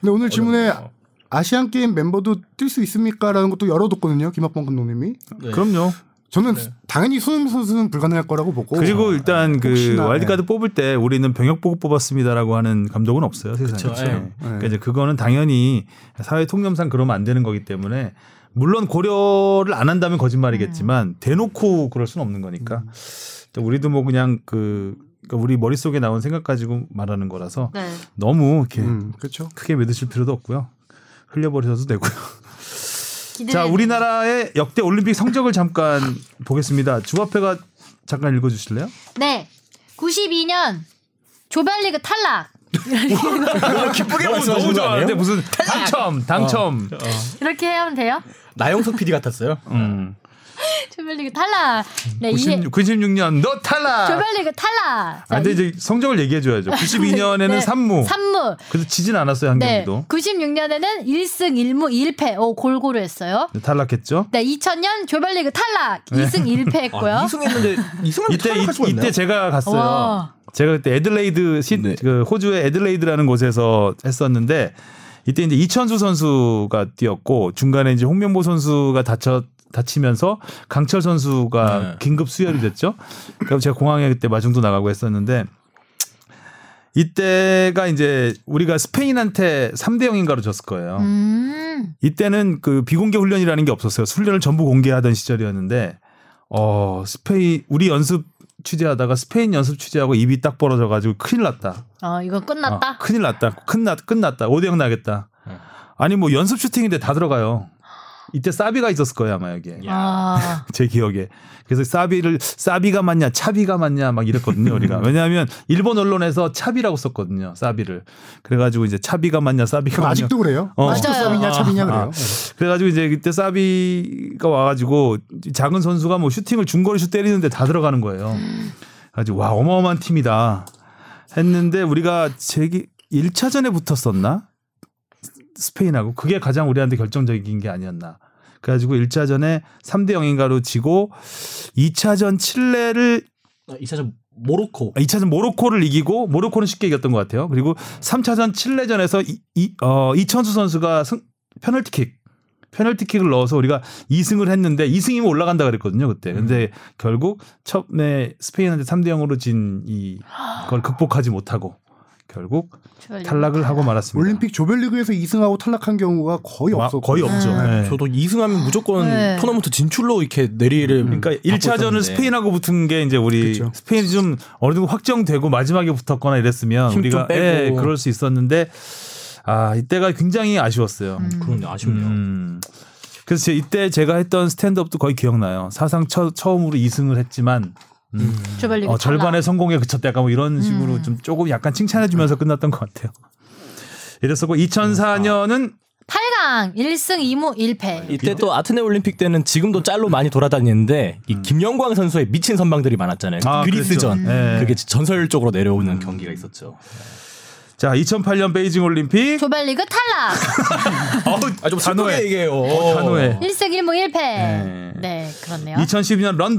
근데 오늘 질문에 어렵네요. 아시안 게임 멤버도 뛸 수 있습니까라는 것도 열어뒀거든요. 김학범 감독님이. 네. 그럼요. 저는 당연히 손흥민 선수는 불가능할 거라고 보고. 그리고 일단 그 혹시나, 와일드카드 뽑을 때 우리는 병역 보고 뽑았습니다라고 하는 감독은 없어요 세상에. 그쵸, 예. 그러니까 이제 그거는 당연히 사회 통념상 그러면 안 되는 거기 때문에 물론 고려를 안 한다면 거짓말이겠지만 대놓고 그럴 수는 없는 거니까 또 우리도 뭐 그냥 그 그러니까 우리 머릿속에 나온 생각 가지고 말하는 거라서 네. 너무 이렇게 음, 그렇죠. 크게 믿으실 필요도 없고요. 흘려버리셔도 되고요. 자, 우리나라의 역대 올림픽 성적을 잠깐 보겠습니다. 주화패가 잠깐 읽어 주실래요? 네. 92년 조별리그 탈락. 기쁘게 너무, 너무 좋아하는데 무슨 당첨, 당첨. 이렇게 하면 돼요? 나영석 PD 같았어요. 음. [LAUGHS] 조별리그 탈락. 네, 96, 이해. 96년 너 탈락. 조별리그 탈락. 아, 근데 이제 성적을 얘기해 줘야죠. 92년에는 [LAUGHS] 네, 산무. 산무. 그래서 지진 않았어요 한 네. 경기도. 96년에는 1승 1무 1패. 오, 골고루 했어요. 네, 탈락했죠. 네, 2000년 조별리그 탈락. 2승 1패 했고요. 아, 이승했는데 이승을 이때 이, 이때 제가 갔어요. 와. 제가 그때 애들레이드 시, 네. 그 호주의 애들레이드라는 곳에서 했었는데 이때 이제 이천수 선수가 뛰었고 중간에 이제 홍명보 선수가 다쳐 다치면서 강철 선수가 네. 긴급 수혈이 됐죠. 그럼 제가 공항에 그때 마중도 나가고 했었는데 이때가 이제 우리가 스페인한테 3대 0인가로 졌을 거예요. 음. 이때는 그 비공개 훈련이라는 게 없었어요. 훈련을 전부 공개하던 시절이었는데 어 스페인 우리 연습 취재하다가 스페인 연습 취재하고 입이 딱 벌어져 가지고 큰일 났다. 어, 이거 끝났다. 어, 큰일 났다. 끝났 끝났다. 5대 0 나겠다. 아니 뭐 연습 슈팅인데 다 들어가요. 이때 사비가 있었을 거예요 아마 여기에 아. [LAUGHS] 제 기억에 그래서 사비를 사비가 맞냐 차비가 맞냐 막 이랬거든요 우리가 왜냐하면 일본 언론에서 차비라고 썼거든요 사비를 그래가지고 이제 차비가 맞냐 사비가 맞냐 아직도 그래요. 어. 아직도. 쌈이냐 차비냐 아, 그래요. 그래가지고 이제 그때 사비가 와가지고 작은 선수가 뭐 슈팅을 중거리 슛 때리는데 다 들어가는 거예요. 가지고 와 어마어마한 팀이다 했는데 우리가 제기 1차전에 붙었었나? 스페인하고 그게 가장 우리한테 결정적인 게 아니었나. 그래가지고 1차전에 3대 0인가로 지고 2차전 칠레를 2차전 모로코. 2차전 모로코를 이기고 모로코는 쉽게 이겼던 것 같아요. 그리고 3차전 칠레전에서 이, 이, 어, 이천수 선수가 승, 페널티킥 페널티킥을 넣어서 우리가 2승을 했는데 2승이면 올라간다 그랬거든요 그때. 근데 결국 처음에 스페인한테 3대 0으로 진 이걸 극복하지 못하고 결국 탈락을 하고 말았습니다. 올림픽 조별리그에서 2승하고 탈락한 경우가 거의 마- 없었고 거의 없죠. 음. 네. 저도 2승하면 무조건 네. 토너먼트 진출로 이렇게 내리를 그러니까 1차전은 스페인하고 붙은 게 이제 우리 그쵸. 스페인이 좀 어느 정도 확정되고 마지막에 붙었거나 이랬으면 우리가. 예, 그럴 수 있었는데 아 이때가 굉장히 아쉬웠어요. 음. 그런 아쉽네요. 음. 그래서 제- 이때 제가 했던 스탠드업도 거의 기억나요. 사상 처, 처음으로 2승을 했지만 음. 조별리그 어, 절반의 성공에 그쳤다. 약간 뭐 이런 식으로 음. 좀 조금 약간 칭찬해주면서 끝났던 것 같아요. 이랬었고 2004년은 8강 1승 2무 1패. 이때 또 아테네 올림픽 때는 지금도 짤로 많이 돌아다니는데 이 김영광 선수의 미친 선방들이 많았잖아요. 아, 그리스전. 그랬죠. 네. 그게 전설적으로 내려오는 경기가 있었죠. 자 2008년 베이징 올림픽 조별리그 탈락. [LAUGHS] 어우, 아, 좀 단호해. 얘기해요. 어, 단호해. 1승 1무 1패. 네. 네, 그렇네요. 2012년 런던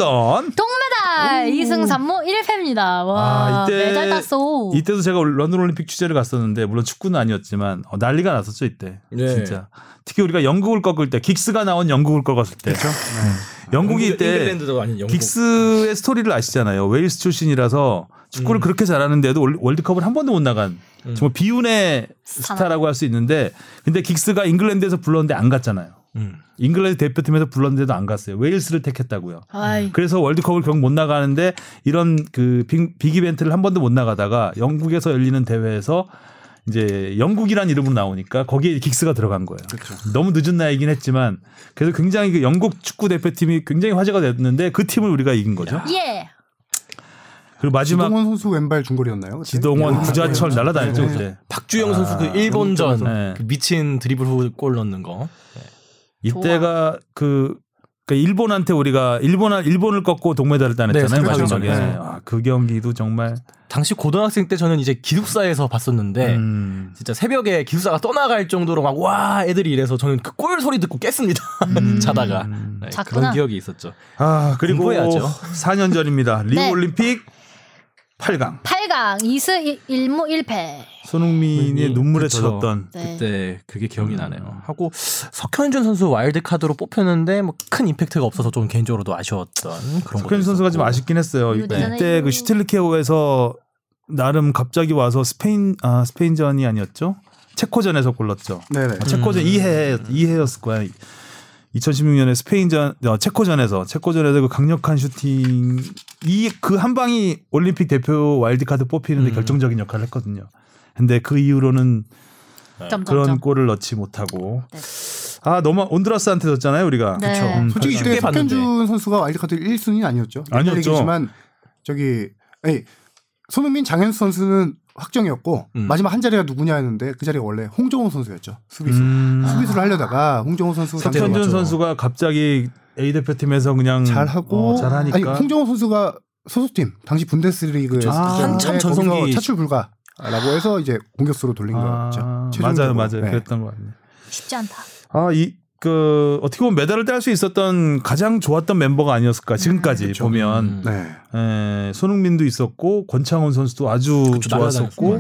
동메달 2승 3무 1패입니다. 와, 아, 이때- 메달 땄어. 이때도 제가 런던 올림픽 취재를 갔었는데 물론 축구는 아니었지만 어, 난리가 났었죠 이때 네. 진짜 특히 우리가 영국을 꺾을 때 긱스가 나온 영국을 꺾었을 때 네. 영국이 이때 잉글랜드도 아닌 영국. 긱스의 스토리를 아시잖아요 웨일스 출신이라서 축구를 그렇게 잘하는데도 올- 월드컵을 한 번도 못 나간 정말 비운의 스타라고 할 수 있는데 근데 긱스가 잉글랜드에서 불렀는데 안 갔잖아요 음. 잉글랜드 대표팀에서 불렀는데도 안 갔어요 웨일스를 택했다고요 아이, 그래서 월드컵을 결국 못 나가는데 이런 그 빅, 빅 이벤트를 한 번도 못 나가다가 영국에서 열리는 대회에서 이제 영국이란 이름으로 나오니까 거기에 긱스가 들어간 거예요. 너무 늦은 나이긴 했지만 그래서 굉장히 그 영국 축구 대표팀이 굉장히 화제가 됐는데 그 팀을 우리가 이긴 거죠. 예. 그리고 마지막 지동원 선수 왼발 중거리였나요? 그때? 지동원, 네. 구자철 날라다녔죠 네. 그때. 박주영 선수 그 일본전 네. 그 미친 드리블 후 골 넣는 거. 이때가 그 그러니까 일본한테 우리가 일본 일본을 꺾고 동메달을 따냈잖아요 네, 마지막에. 네. 아, 그 경기도 정말 당시 고등학생 때 저는 이제 기숙사에서 봤었는데 음, 진짜 새벽에 기숙사가 떠나갈 정도로 막 와 애들이 이래서 저는 그 골 소리 듣고 깼습니다. [LAUGHS] 자다가 네. 그런 기억이 있었죠. 아 그리고 공부해야죠. 4년 전입니다. 리우 네. 올림픽 8강 8강 2승 1무 1패. 손흥민이 음, 눈물에. 젖었던 네. 그때 그게 기억이 나네요. 하고 석현준 선수 와일드 카드로 뽑혔는데 뭐 큰 임팩트가 없어서 좀 개인적으로도 아쉬웠던 그런 석현 선수가 좀 아쉽긴 했어요. 리우 이때. 그 슈틸리케호에서 나름 갑자기 와서 스페인 아 스페인전이 아니었죠? 체코전에서 골 넣었죠. 네네. 아, 체코전 2회 2회였을 거야. 2016년에 스페인전 어, 체코전에서 체코전에서 그 강력한 슈팅 이 그 한 방이 올림픽 대표 와일드카드 뽑히는데 음. 결정적인 역할을 했거든요. 근데 그 이후로는 점점점. 그런 골을 넣지 못하고 네. 아 너무 온두라스한테 졌잖아요 우리가. 네. 그쵸. 음, 솔직히 쉽게 이때 봤는데. 석현준 선수가 와일드카드 1순위는 아니었죠. 아니었죠. 얘기지만 저기 아니, 손흥민 장현수 선수는 확정이었고 음. 마지막 한 자리가 누구냐 했는데 그 자리가 원래 홍정호 선수였죠. 수비수. 음. 수비수를 하려다가 홍정호 선수 석현준 맞죠. 선수가 갑자기 A 대표팀에서 그냥 잘하고 어, 잘하니까 아니 홍정호 선수가 소속팀 당시 분데스리그였을 아, 한참 전성기. 차출 불가라고 해서 이제 공격수로 돌린 아, 거였죠. 맞아요, 최종적으로. 맞아요. 네. 그랬던 것 같네요. 쉽지 않다. 아, 이, 그, 어떻게 보면 메달을 딸 수 있었던 가장 좋았던 멤버가 아니었을까, 지금까지 그쵸. 보면. 음. 네. 에, 손흥민도 있었고, 권창훈 선수도 아주 그쵸, 좋았었고.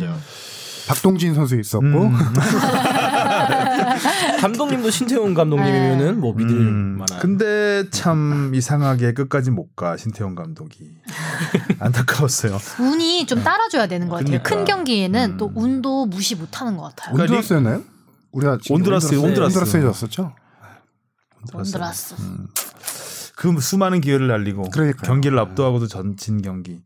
박동진 선수 있었고 음, [LAUGHS] [LAUGHS] 감독님도 신태용 감독님이면은 뭐 믿을 음, 만한. 근데 참 이상하게 끝까지 못 가, 신태용 감독이. [LAUGHS] 안타까웠어요. 운이 좀 따라줘야 되는 것 같아요. 그러니까. 큰 경기에는 음. 또 운도 무시 못하는 것 같아요. 그러니까 온두라스였나요? 우리가 지금 온두라스, 온두라스. 온두라스에 졌었죠. 온두라스. 음. 그 수많은 기회를 날리고 그러니까요. 경기를 압도하고도 전진 경기.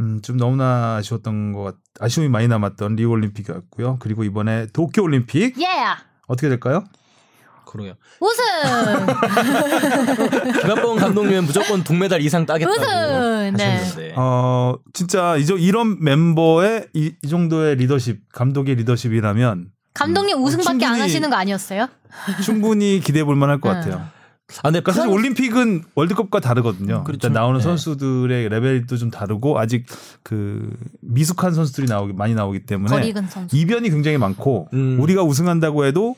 음, 좀 너무나 아쉬웠던 것 같, 아쉬움이 많이 남았던 리우 올림픽이었고요. 그리고 이번에 도쿄 올림픽 예! 어떻게 될까요? 그러게요. 우승! [LAUGHS] 김한범 감독님은 무조건 동메달 이상 따겠다고 우승! 네. 하셨는데. 어, 진짜 이, 정- 이런 멤버의 이, 이 정도의 리더십, 감독의 리더십이라면 감독님 우승밖에 안 충분히- 하시는 거 아니었어요? 충분히 기대해 볼 만할 것 음. 같아요. 아, 근데 그러니까 사실 올림픽은 월드컵과 다르거든요. 그렇죠. 일단 나오는 네. 선수들의 레벨도 좀 다르고 아직 그 미숙한 선수들이 나오기 많이 나오기 때문에. 이변이 굉장히 많고 음. 우리가 우승한다고 해도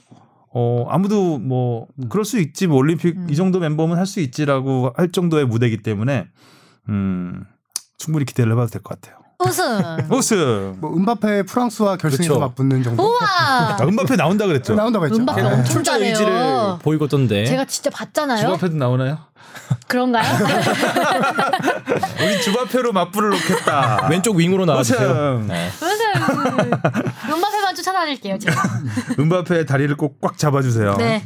어 아무도 뭐 그럴 수 있지 뭐 올림픽 음. 이 정도 멤버면 할 수 있지라고 할 정도의 무대이기 때문에 음 충분히 기대를 해봐도 될 것 같아요. 우승. 우승. 뭐 은바페 프랑스와 결승에서 그쵸. 맞붙는 정도 우와. 아, 은바페 나온다 그랬죠. 나온다고 했죠. 은바페 아, 엄청 출전 잘해요. 의지를 보이고 있던데. 제가 진짜 주 봤잖아요. 앞에도 나오나요? 그런가요? [LAUGHS] 우리 주바페로 맞불을 놓겠다. 왼쪽 윙으로 나와주세요. 우승. 네. 우승. 음바페만 쫓아다닐게요, 제가. [LAUGHS] 은바페의 다리를 꼭 꽉 잡아주세요. 네.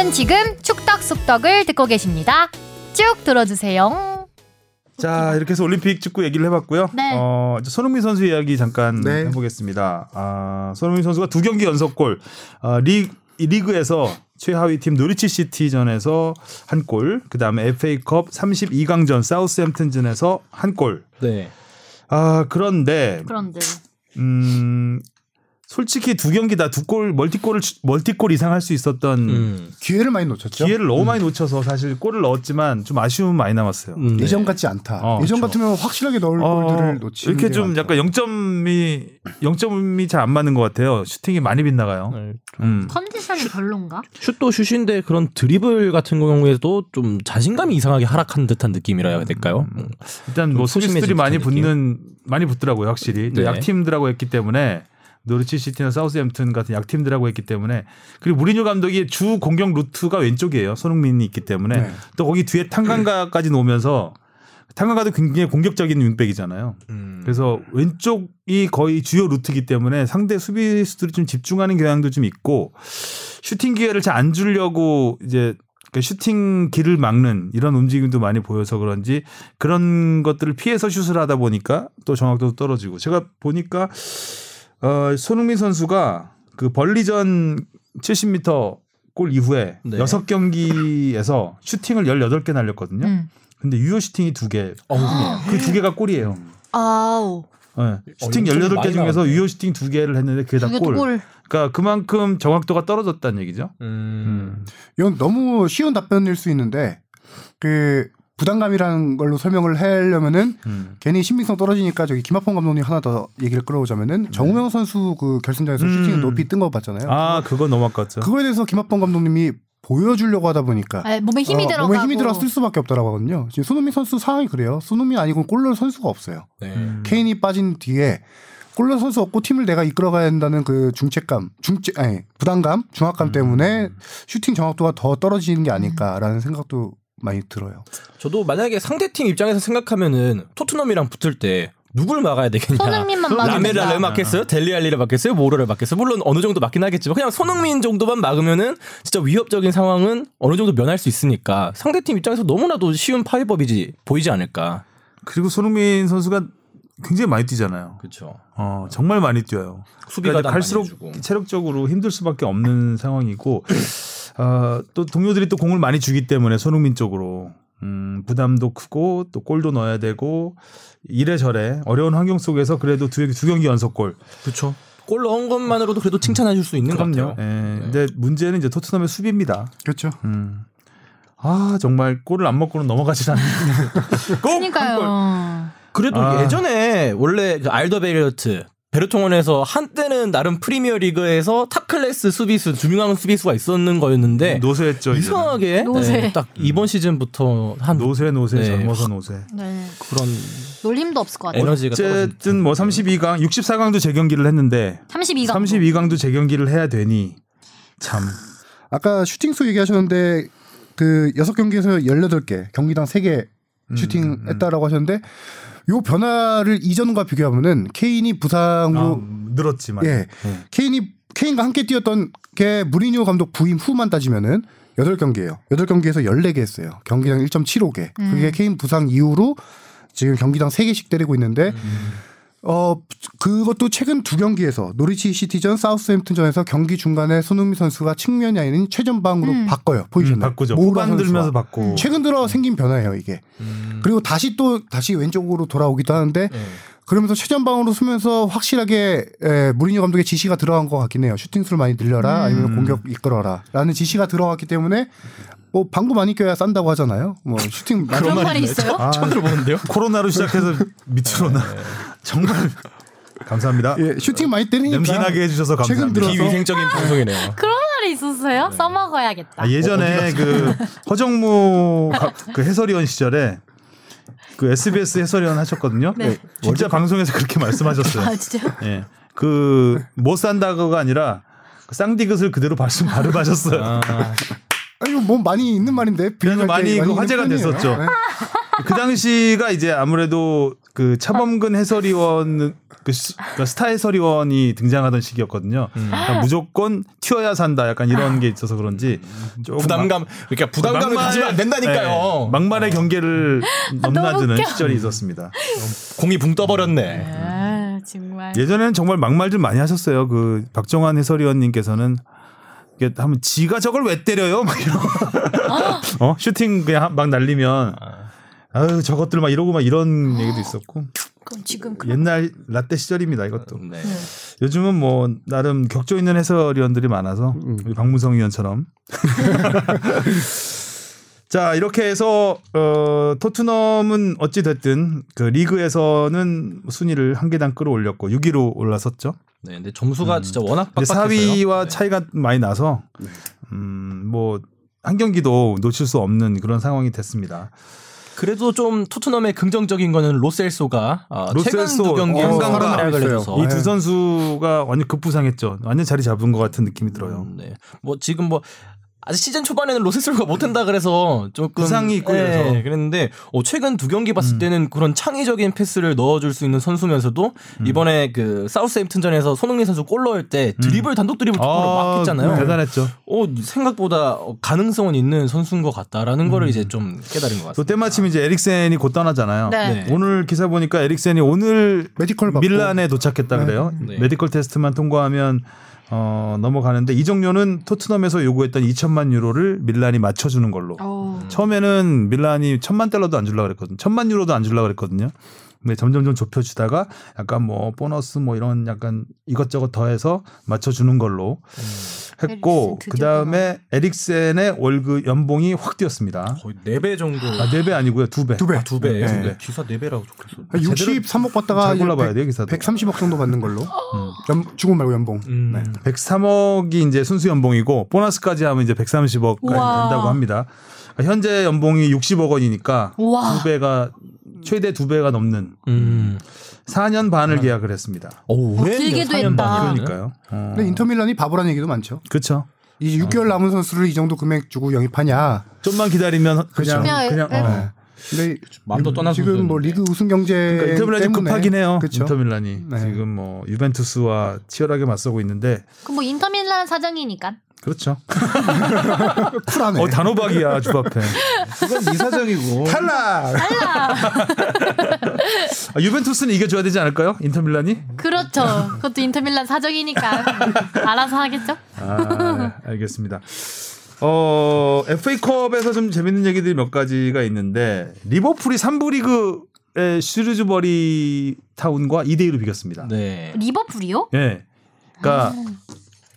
여러분은 지금 축덕 속덕을 듣고 계십니다. 쭉 들어주세요. 자 이렇게 해서 올림픽 축구 얘기를 해봤고요. 네. 어, 이제 손흥민 선수 이야기 잠깐 네. 해보겠습니다. 아, 손흥민 선수가 두 경기 연속골 아, 리, 이 리그에서 최하위 팀 노리치 시티전에서 한 골, 그 다음에 FA컵 32강전 사우스햄튼전에서 한 골. 네. 아 그런데 그런데 음 솔직히 두 경기 다 두 골 멀티골을 치- 멀티골 이상 할 수 있었던 음. 기회를 많이 놓쳤죠. 기회를 너무 많이 놓쳐서 사실 골을 넣었지만 좀 아쉬움은 많이 남았어요. 음, 네. 예전 같지 않다. 어, 예전 그렇죠. 같으면 확실하게 넣을 어, 골들을 놓치는 이렇게 게좀 많죠. 약간 0점이 0점이 잘 안 맞는 것 같아요. 슈팅이 많이 빗나가요. 네. 음. 컨디션이 별론가? 슛도 슛인데 그런 드리블 같은 경우에도 좀 자신감이 이상하게 하락한 듯한 느낌이라 해야 될까요? 음. 일단 뭐좀 수비수들이 많이 느낌? 붙는 많이 붙더라고요, 확실히. 또 네. 약 팀들하고 했기 때문에 노리치 시티나 사우스햄튼 같은 약팀들하고 했기 때문에 그리고 무리뉴 감독이 주 공격 루트가 왼쪽이에요. 손흥민이 있기 때문에 네. 또 거기 뒤에 탕강가까지 놓으면서 탕강가도 굉장히 공격적인 윙백이잖아요. 음. 그래서 왼쪽이 거의 주요 루트이기 때문에 상대 수비수들이 좀 집중하는 경향도 좀 있고 슈팅 기회를 잘 안 주려고 이제 그 슈팅 길을 막는 이런 움직임도 많이 보여서 그런지 그런 것들을 피해서 슛을 하다 보니까 또 정확도도 떨어지고 제가 보니까 어 손흥민 선수가 그 벌리전 70m 골 이후에 네. 여섯 경기에서 슈팅을 18개 날렸거든요. 음. 근데 유효 슈팅이 두 개. 그두 개가 골이에요. 아우. 네. 슈팅 어, 18개 많이 중에서 나왔네. 유효 슈팅 두 개를 했는데 그게 다 골. 골. 그러니까 그만큼 정확도가 떨어졌다는 얘기죠. 음. 이건 너무 쉬운 답변일 수 있는데 그 부담감이라는 걸로 설명을 하려면은 음. 괜히 신빙성 떨어지니까 저기 김학범 감독님 하나 더 얘기를 끌어오자면은 정우영 선수 그 결승전에서 음. 슈팅 높이 뜬 거 봤잖아요. 아, 그거 너무 아깝죠. 그거에 대해서 김학범 감독님이 보여주려고 하다 보니까 아, 몸에 힘이 어, 들어가고. 몸에 힘이 들어 쓸 수밖에 없다라고 하거든요. 지금 손흥민 선수 상황이 그래요. 손흥민 아니고 골 넣을 선수가 없어요. 네. 음. 케인이 빠진 뒤에 골 넣을 선수 없고 팀을 내가 이끌어가야 한다는 그 중책감, 중책 아니 부담감, 중압감 음. 때문에 슈팅 정확도가 더 떨어지는 게 아닐까라는 생각도 많이 들어요. 저도 만약에 상대팀 입장에서 생각하면은 토트넘이랑 붙을 때 누굴 막아야 되겠냐? 손흥민만 막으면 라메라를. 막겠어요? 델리알리를 막겠어요? 모로를 막겠어요? 물론 어느 정도 막긴 하겠지만 그냥 손흥민 정도만 막으면은 진짜 위협적인 상황은 어느 정도 면할 수 있으니까 상대팀 입장에서 너무나도 쉬운 파이법이지 보이지 않을까. 그리고 손흥민 선수가 굉장히 많이 뛰잖아요. 그렇죠. 어, 정말 많이 뛰어요. 수비가 그러니까 갈수록 해주고. 체력적으로 힘들 수밖에 없는 상황이고 [LAUGHS] 어, 또 동료들이 또 공을 많이 주기 때문에 손흥민 쪽으로 음, 부담도 크고 또 골도 넣어야 되고 이래저래 어려운 환경 속에서 그래도 두, 두 경기 연속골. 그렇죠. 골 넣은 것만으로도 그래도 칭찬해줄 수 있는 것 그럼요. 같아요. 예, 근데 문제는 이제 토트넘의 수비입니다. 그렇죠. 음. 아 정말 골을 안 먹고는 넘어가질 않는. [LAUGHS] 그러니까요. 그래도 아. 예전에 원래 그 알더베이럴트 베르통언에서 한때는 나름 프리미어 리그에서 탑 클래스 수비수 두 명한 수비수가 있었는 거였는데 노쇠했죠. 이상하게 노쇠. 네, 딱 이번 시즌부터 한 노쇠 노쇠 네. 젊어서 노쇠. 네. 그런 놀림도 없을 것 같아요. 에너지가 어쨌든 뭐 32강, 64강도 재경기를 했는데 32강. 32강도 재경기를 해야 되니 참 아까 슈팅 수 얘기하셨는데 그 여섯 경기에서 18개, 경기당 3개 슈팅 음, 음. 했다라고 하셨는데 요 변화를 이전과 비교하면은 케인이 부상으로 아, 늘었지만 예. 예. 케인이 케인과 함께 뛰었던 게 무리뉴 감독 부임 후만 따지면은 8경기예요. 8경기에서 14개 했어요. 경기당 1.75개. 음. 그게 케인 부상 이후로 지금 경기당 3개씩 때리고 있는데 음. 어 그것도 최근 두 경기에서 노리치 시티전 사우스햄튼전에서 경기 중간에 손흥민 선수가 측면이 아닌 최전방으로 음. 바꿔요. 포지션을. 음, 바꾸죠. 후반 들면서 선수와. 바꾸고 최근 들어 생긴 변화예요, 이게. 음. 그리고 다시 또 다시 왼쪽으로 돌아오기도 하는데 네. 그러면서 최전방으로 쓰면서 확실하게 에, 무리뉴 감독의 지시가 들어간 것 같긴 해요. 슈팅 수를 많이 늘려라 아니면 공격 이끌어라라는 지시가 들어갔기 때문에 뭐 방구 많이 껴야 싼다고 하잖아요. 뭐 [LAUGHS] 슈팅 많이 그런 말이 있어요? 아, 처음 들어보는데요? [LAUGHS] 코로나로 시작해서 밑으로 나 정말 감사합니다. 예, 슈팅 많이 때리니까 냄새나게 해주셔서 최근 감사합니다. 들어서 비위생적인 방송이네요. 그런 말이 있었어요? 써먹어야겠다. 아, 예전에 그 허정무 가- 그 해설위원 시절에 그 SBS 해설위원 하셨거든요. 네. 진짜 방송에서 그렇게 말씀하셨어요. [LAUGHS] 아 진짜요? 예. 그못 산다고가 아니라 그 쌍디귿을 그대로 말씀 발음하셨어요. 아, 아니 뭐 많이 있는 말인데 그래서 많이 그 화제가. 됐었죠. 네. [LAUGHS] 그 당시가 이제 아무래도 그 차범근 해설위원 그, 시- 그 스타 해설위원이 등장하던 시기였거든요. 그러니까 무조건 튀어야 산다 약간 이런 게 있어서 그런지 조금 부담감, 그러니까 부담감을 가지면 안 된다니까요. 네, 막말의 경계를 넘나드는 웃겨. 시절이 있었습니다. 공이 붕 떠버렸네. 아 정말. 예전에는 정말 막말 좀 많이 하셨어요. 그 박정환 해설위원님께서는 하면 지가 저걸 왜 때려요? 막 이러고. [LAUGHS] 어? 슈팅 그냥 막 날리면. 아유 저것들 막 이러고 막 이런 얘기도 있었고. 그럼 지금 그 옛날 라떼 시절입니다. 이것도. 네. 요즘은 뭐 나름 격조 있는 해설위원들이 많아서 우리 박무성 위원처럼 [LAUGHS] 자 이렇게 해서 어, 토트넘은 어찌 됐든 그 리그에서는 순위를 한 계단 끌어올렸고 6위로 올라섰죠. 네, 근데 점수가 진짜 워낙 빡빡했어요. 4위와 네. 차이가 많이 나서 음, 뭐 한 경기도 놓칠 수 없는 그런 상황이 됐습니다. 그래도 좀 토트넘의 긍정적인 거는 로셀소가 어, 로셀소, 최근 두 경기 어, 활약을 살아나고 있어요. 해줘서 이두 네. 선수가 완전 급부상했죠. 완전 자리 잡은 것 같은 느낌이 들어요. 음, 네. 뭐 지금 뭐 아직 시즌 초반에는 로셀소가 못한다 그래서 조금 부상이 있고 네, 그래서. 음. 그랬는데 어, 최근 두 경기 봤을 때는 그런 창의적인 패스를 넣어줄 수 있는 선수면서도 음. 이번에 그 사우스햄튼전에서 손흥민 선수 골 넣을 때 드리블 단독 드리블 돌파로 막 했잖아요. 음. 대단했죠. 어, 생각보다 어, 가능성은 있는 선수인 것 같다라는 거를 음. 이제 좀 깨달은 것 또 같습니다. 때마침 이제 에릭센이 곧 떠나잖아요. 네. 네. 오늘 기사 보니까 에릭센이 오늘 메디컬 밀란에 도착했다 그래요. 네. 메디컬 테스트만 통과하면 어, 넘어가는데 이적료는 토트넘에서 요구했던 2천만 유로를 밀란이 맞춰주는 걸로. 어. 처음에는 밀란이 천만 달러도 안 줄라 그랬거든요. 천만 유로도 안 줄라 그랬거든요. 근데 점점점 좁혀주다가 약간 뭐 보너스 뭐 이런 약간 이것저것 더해서 맞춰주는 걸로 했고 에릭센 드디어 그 다음에 에릭센의 월급 연봉이 확 뛰었습니다. 거의 4배 정도. 아, 네배 아니고요, 두 배. 두 배. 두 배. 두 배. 기사 4배라고 적혔어. 63억 받다가 골라봐야 백- 돼요, 기사도. 130억 정도 받는 걸로. 연, 주고 말고 연봉. 음. 네. 103억이 이제 순수 연봉이고 보너스까지 하면 이제 130억까지 우와. 된다고 합니다. 현재 연봉이 60억 원이니까 우와. 두 배가 최대 두 배가 넘는 음. 4년 반을 계약을 했습니다. 오, 어, 길게도 했다. 그러니까요. 어. 근데 인터밀란이 바보라는 얘기도 많죠. 그렇죠. 이제 6개월 남은 선수를 이 정도 금액 주고 영입하냐. 좀만 기다리면 그렇죠. 그냥 그냥 그냥, 어. 네. 근데 마음도 떠난 지금 뭐. 리그 우승 경제 그러니까 인터밀란이 좀 급하긴 해요. 그렇죠. 인터밀란이 네. 지금 뭐 유벤투스와 치열하게 맞서고 있는데 그 뭐 인터밀란 사정이니까. 그렇죠. [LAUGHS] 쿨하네. 어 단호박이야 주 앞에. 그건 네 사정이고. 탈락. [LAUGHS] 아, 유벤투스는 이겨줘야 되지 않을까요? 인터밀란이? 그렇죠. 그것도 인터밀란 사정이니까 [LAUGHS] 알아서 하겠죠. 아, 알겠습니다. 어, FA컵에서 좀 재밌는 얘기들이 몇 가지가 있는데 리버풀이 3부 리그의 슈르즈버리 타운과 2대 1로 비겼습니다. 네. 리버풀이요? 예. 그러니까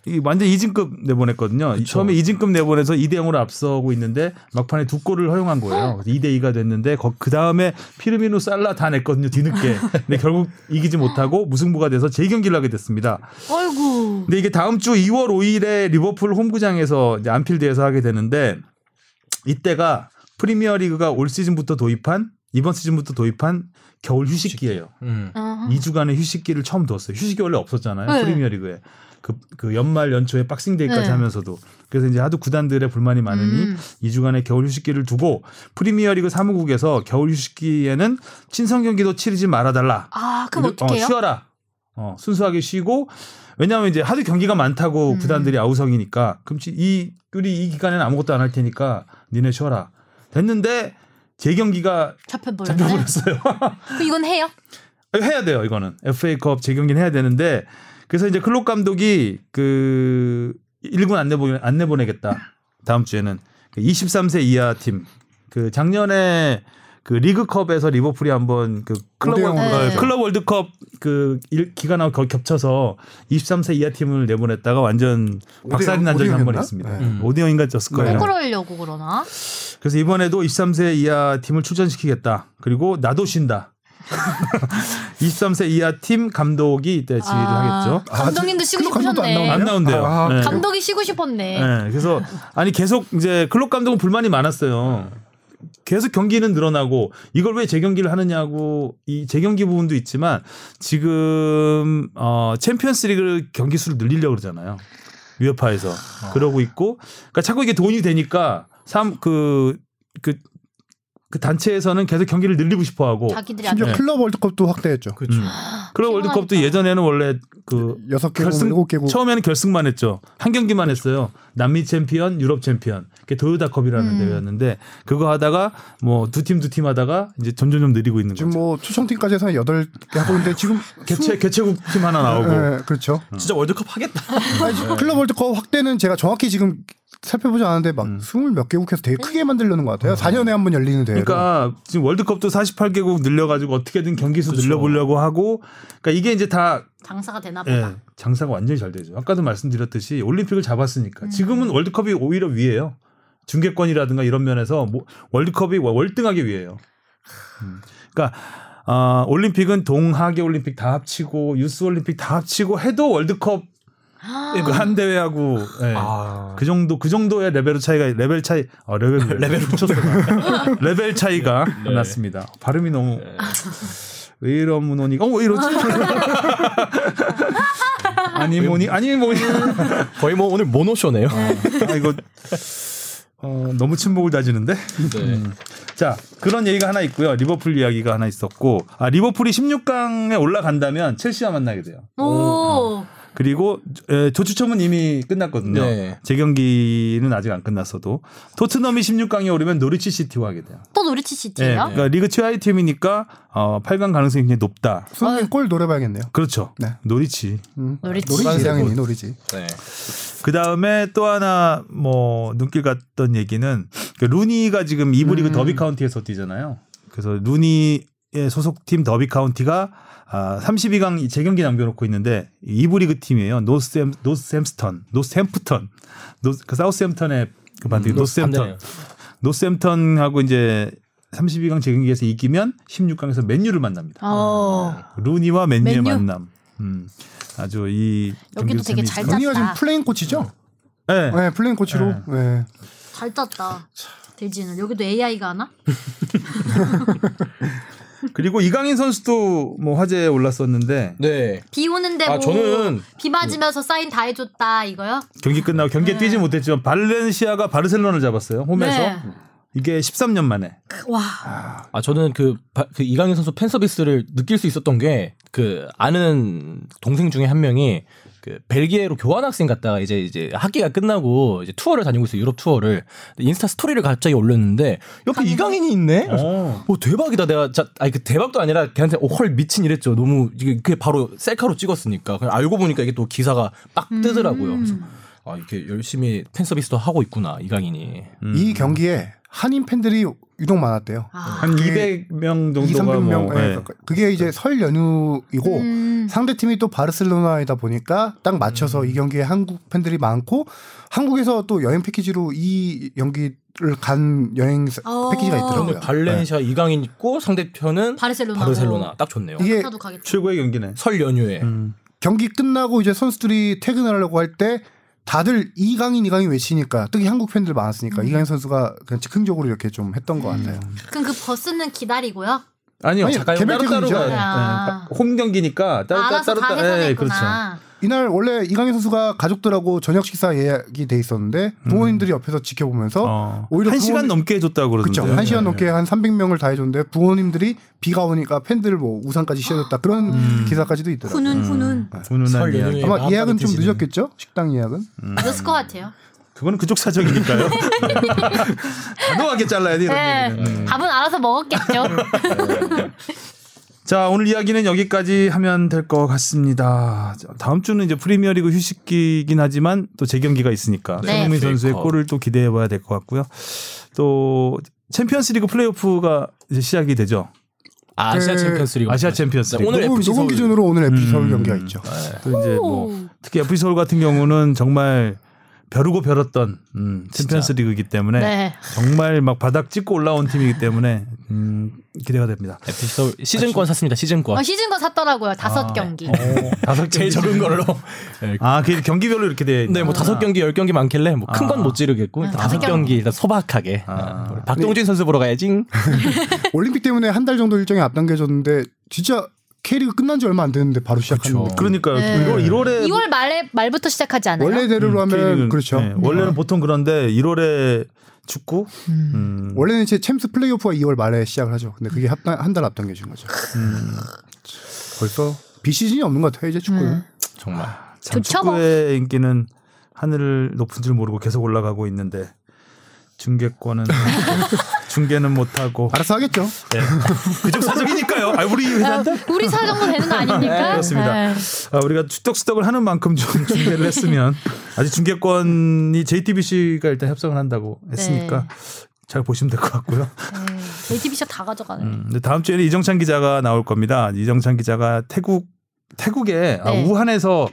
이 완전 2진급 내보냈거든요. 그쵸. 처음에 2진급 내보내서 2대 0으로 앞서고 있는데 막판에 두 골을 허용한 거예요. 2대 2가 됐는데 그 다음에 피르미노 살라 다 냈거든요. 뒤늦게. 근데 결국 이기지 못하고 무승부가 돼서 재경기를 하게 됐습니다. 어이구. 근데 이게 다음 주 2월 5일에 리버풀 홈구장에서 이제 안필드에서 하게 되는데 이때가 프리미어 리그가 올 시즌부터 도입한 이번 시즌부터 도입한 겨울 휴식기예요. 음. 어허. 2주간의 휴식기를 처음 뒀어요. 휴식이 원래 없었잖아요. 네. 프리미어 리그에. 그, 그 연말 연초에 박싱데이까지 네. 하면서도. 그래서 이제 하도 구단들의 불만이 많으니 음. 2주간의 겨울 휴식기를 두고 프리미어 리그 사무국에서 겨울 휴식기에는 친선 경기도 치르지 말아달라. 아 그럼 이렇게- 어떡해요? 어, 쉬어라. 어, 순수하게 쉬고 왜냐하면 이제 하도 경기가 많다고 음. 구단들이 아우성이니까 그럼 이 우리 이 기간에는 아무것도 안 할 테니까 니네 쉬어라. 됐는데 재경기가 잡혀버렸네. 잡혀버렸어요. 그럼 이건 해요? [LAUGHS] 해야 돼요, 이거는. FA컵 재경기는 해야 되는데 그래서 이제 클롭 감독이 그 1군 안 내보 안 내보내겠다. 다음 주에는 그 23세 이하 팀. 그 작년에 그 리그컵에서 리버풀이 한번 그 클럽, 오대 영으로. 월- 네. 클럽 월드컵 그 일- 기간하고 거의 겹쳐서 23세 이하 팀을 내보냈다가 완전 박살이 난 적이 한 번? 있습니다. 네. 음. 5대 0인가 졌을 거예요. 꾸꾸러려고 그러나? 그래서 이번에도 23세 이하 팀을 출전시키겠다. 그리고 나도 쉰다. [LAUGHS] 23세 이하 팀 감독이 이때 지휘를 하겠죠. 감독님도 쉬고 클럽 감독도 안 싶으셨네. 안 나온대요. 아, 네. 감독이 쉬고 싶었네. 네, 그래서 아니 계속 이제 클럽 감독은 불만이 많았어요. 계속 경기는 늘어나고 이걸 왜 재경기를 하느냐고 이 재경기 부분도 있지만 지금 어 챔피언스리그 경기 수를 늘리려고 그러잖아요. UEFA에서 그러고 있고 그러니까 자꾸 이게 돈이 되니까 삼그그 그, 그 단체에서는 계속 경기를 늘리고 싶어 하고 자기들이 심지어 네. 클럽 월드컵도 확대했죠. 그렇죠. 음. 클럽 월드컵도 피곤하니까. 예전에는 원래 그 여섯 개국, 결승 일곱 개국. 처음에는 결승만 했죠. 한 경기만 했어요. 남미 챔피언, 유럽 챔피언. 그게 도요타컵이라는 음. 대회였는데 그거 하다가 뭐두팀 두 팀 하다가 이제 점점 점 느리고 있는 지금 거죠. 뭐 초청팀까지 해서 여덟 개 하고 있는데 지금 [LAUGHS] 개최 개최국 팀 하나 나오고. 네, 그렇죠. 진짜 월드컵 하겠다. 아니, 클럽 월드컵 확대는 제가 정확히 지금 살펴보지 않았는데 막 스물 몇 개국에서 되게 크게 만들려는 것 같아요. 4년에 한 번 열리는 대회. 그러니까 지금 월드컵도 48개국 늘려가지고 어떻게든 경기 수 늘려보려고 하고 그러니까 이게 이제 다 장사가 되나 예, 보다. 장사가 완전히 잘 되죠. 아까도 말씀드렸듯이 올림픽을 잡았으니까 지금은 월드컵이 오히려 위에요. 중계권이라든가 이런 면에서 뭐 월드컵이 월등하게 위에요. 음. 그러니까 아, 올림픽은 동하계 올림픽 다 합치고 유스 올림픽 다 합치고 해도 월드컵 그한 대회하고 예. 아. 그 정도 그 정도의 레벨 차이가 레벨 차이 어, 레벨 [LAUGHS] 레벨 붙였어. 레벨 차이가 네. 났습니다. 발음이 너무 왜 이런 문호니까 어왜 이러지? [LAUGHS] 아니 뭐니 아니 뭐니 [LAUGHS] 거의 뭐 오늘 모노쇼네요. 아 이거 어, 너무 침묵을 다지는데. 네. 자 그런 얘기가 하나 있고요. 리버풀 이야기가 하나 있었고 아 리버풀이 16강에 올라간다면 첼시와 만나게 돼요. 오. 그리고 에, 조추첨은 이미 끝났거든요. 네. 재경기는 아직 안 끝났어도 토트넘이 16강에 오르면 노리치 시티와 하게 돼요. 또 노리치 예, 시티예요? 그러니까 리그 최하위 팀이니까 어, 8강 가능성이 굉장히 높다. 손흥민 골 노려봐야겠네요. 그렇죠. 네. 노리치. 음. 노리치. 당연히 노리지. 네. 그 다음에 또 하나 뭐 눈길 갔던 얘기는 그 루니가 지금 이부 리그 음. 더비 카운티에서 뛰잖아요. 그래서 루니의 소속팀 더비 카운티가 아, 32강 재경기 남겨놓고 있는데 이부 리그 팀이에요. 노스햄 노스햄스턴, 노스햄프턴, 노스 그 사우스햄턴의 그 반대 음, 노스햄턴. 노스햄턴하고 이제 32강 재경기에서 이기면 16강에서 맨유를 만납니다. 어. 루니와 맨유의 맨유? 만남. 음, 아주 이 여기도 되게 잘것 루니가 지금 짰다. 플레인 코치죠? 네. 네, 플레인 코치로. 네. 잘 짰다. 돼지는 여기도 AI가 하나? [LAUGHS] 그리고 이강인 선수도 뭐 화제에 올랐었는데 네. 비 오는데 아, 뭐 저는 비 맞으면서 사인 다 해줬다 이거요? 경기 끝나고 경기에 뛰지 못했지만 발렌시아가 바르셀로나를 잡았어요. 홈에서 네. 이게 13년 만에. 와. 아 저는 그, 바- 그 이강인 선수 팬 서비스를 느낄 수 있었던 게 그 아는 동생 중에 한 명이 그 벨기에로 교환학생 갔다가 이제 이제 학기가 끝나고 이제 투어를 다니고 있어요 유럽 투어를. 인스타 스토리를 갑자기 올렸는데 옆에 이강인이 있네. 어. 오 대박이다. 내가 자 아니 그 대박도 아니라 걔한테 오, 헐 미친 이랬죠. 너무 이게 그게 바로 셀카로 찍었으니까. 그냥 알고 보니까 이게 또 기사가 빡 뜨더라고요. 그래서 아 이렇게 열심히 팬 서비스도 하고 있구나 이강인이 음. 이 경기에 한인 팬들이 유독 많았대요. 아. 한 200명 2, 정도가 300명. 뭐 예, 예. 그게 이제 설 연휴이고 음. 상대 팀이 또 바르셀로나이다 보니까 딱 맞춰서 음. 이 경기에 한국 팬들이 많고 한국에서 또 여행 패키지로 이 경기를 간 여행 사- 어. 패키지가 있더라고요. 발렌시아 이강인 있고 상대편은 바르셀로나. 바르셀로나 딱 좋네요 이게. 최고의 경기네. 설 연휴에 음. 경기 끝나고 이제 선수들이 퇴근을 하려고 할 때 다들 이강인 이강인 외치니까 특히 한국 팬들 많았으니까 음. 이강인 선수가 그냥 즉흥적으로 이렇게 좀 했던 것 같아요. 그럼 그 버스는 기다리고요? 아니요. 아니, 잠깐 개별 따로 따로. 가요. 아. 예. 홈 경기니까 따로 아, 따로 알아서 따로 다 따로 해서 그렇죠. 이날 원래 이강인 선수가 가족들하고 저녁 식사 예약이 돼 있었는데 부모님들이 옆에서 지켜보면서 음. 어. 오히려 한 시간 부모님- 넘게 해줬다고 그러던데. 그렇죠. 한 시간 예. 넘게 한 300명을 다 해줬는데 부모님들이 비가 오니까 팬들 뭐 우산까지 씌워줬다 그런 음. 기사까지도 있더라고요. 훈훈 훈훈. 훈훈한 설 이야기. 연휴에 아마 예약은 좀. 늦었겠죠? 식당 예약은. 늦을 것 같아요. 그거는 그쪽 사정이니까요. [LAUGHS] 단호하게 잘라야 돼 이런 네. 음. 밥은 알아서 먹었겠죠. 자 오늘 이야기는 여기까지 하면 될 것 같습니다. 자, 다음 주는 이제 프리미어리그 휴식기긴 하지만 또 재경기가 있으니까 네. 손흥민 선수의 페이커. 골을 또 기대해 봐야 될 것 같고요. 또 챔피언스리그 플레이오프가 이제 시작이 되죠. 아시아 그 챔피언스리그 아시아 챔피언스리그. 오늘 녹음, FC 녹음 서울. 기준으로 오늘 FC 서울 음. 경기가 있죠. 또 이제 뭐 특히 FC 서울 같은 경우는 정말 벼르고 벼렀던 음, 챔피언스 리그이기 때문에 네. 정말 막 바닥 찍고 올라온 팀이기 때문에 음, 기대가 됩니다. FC 서울 시즌권 샀습니다. 시즌권. 어, 시즌권 샀더라고요. 다섯 아, 경기. 다섯 제일 경기 적은 걸로. 네, 아, 그 경기별로 이렇게 돼. 네, 뭐 다섯 경기, 열 경기 많길래 뭐 큰건 아. 못 지르겠고 일단 다섯 다섯 경기 일단 소박하게. 아. 아, 박동진 선수 보러 가야지. [LAUGHS] 올림픽 때문에 한 달 정도 일정이 앞당겨졌는데 진짜 K리그 끝난 지 얼마 안 됐는데 바로 시작하는. 그러니까요. 네. 1월 1월에 2월 말에 말부터 시작하지 않아요? 원래대로 하면 그렇죠. 네, 원래는 보통 그런데 1월에 축구 음. 원래는 이제 챔스 플레이오프가 2월 말에 시작을 하죠. 근데 그게 한 달 앞당겨진 거죠. 음. 벌써 비시즌이 없는 것 같아요 이제 축구는. 음. 정말. 참 좋죠, 뭐. 축구의 인기는 하늘을 높은 줄 모르고 계속 올라가고 있는데 중계권은 [LAUGHS] 중계는 못 하고 알아서 하겠죠. 네. 그쪽 사정이니까요. 아, 우리 회사인데 우리 사정도 되는 거 아닙니까? 네, 그렇습니다. 네. 아, 우리가 추떡수떡을 하는 만큼 좀 [LAUGHS] 중계를 했으면 아직 중계권이 JTBC가 일단 협상을 한다고 했으니까 네. 잘 보시면 될 것 같고요. 네. JTBC 다 가져가네. 음, 근데 다음 주에는 이정찬 기자가 나올 겁니다. 이정찬 기자가 태국 태국에 아, 네. 우한에서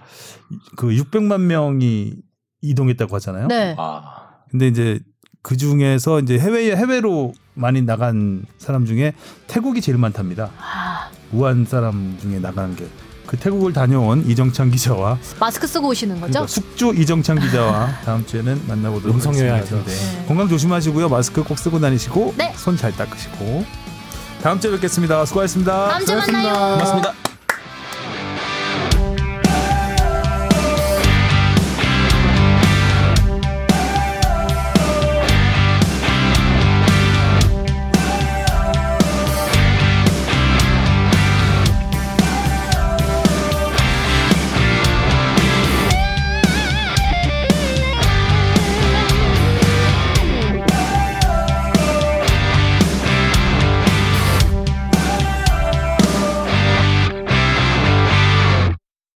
그 600만 명이 이동했다고 하잖아요. 네. 아. 근데 이제 그 중에서 이제 해외 해외로 많이 나간 사람 중에 태국이 제일 많답니다. 아, 우한 사람 중에 나간 게. 그 태국을 다녀온 이정찬 기자와 마스크 쓰고 오시는 거죠? 그러니까 숙주 이정찬 기자와 다음 주에는 만나보도록 음성여야 할 하겠습니다. 텐데. 네. 건강 조심하시고요. 마스크 꼭 쓰고 다니시고 네. 손잘 닦으시고 다음 주에 뵙겠습니다. 수고하셨습니다. 다음 주에 만나요. 고맙습니다.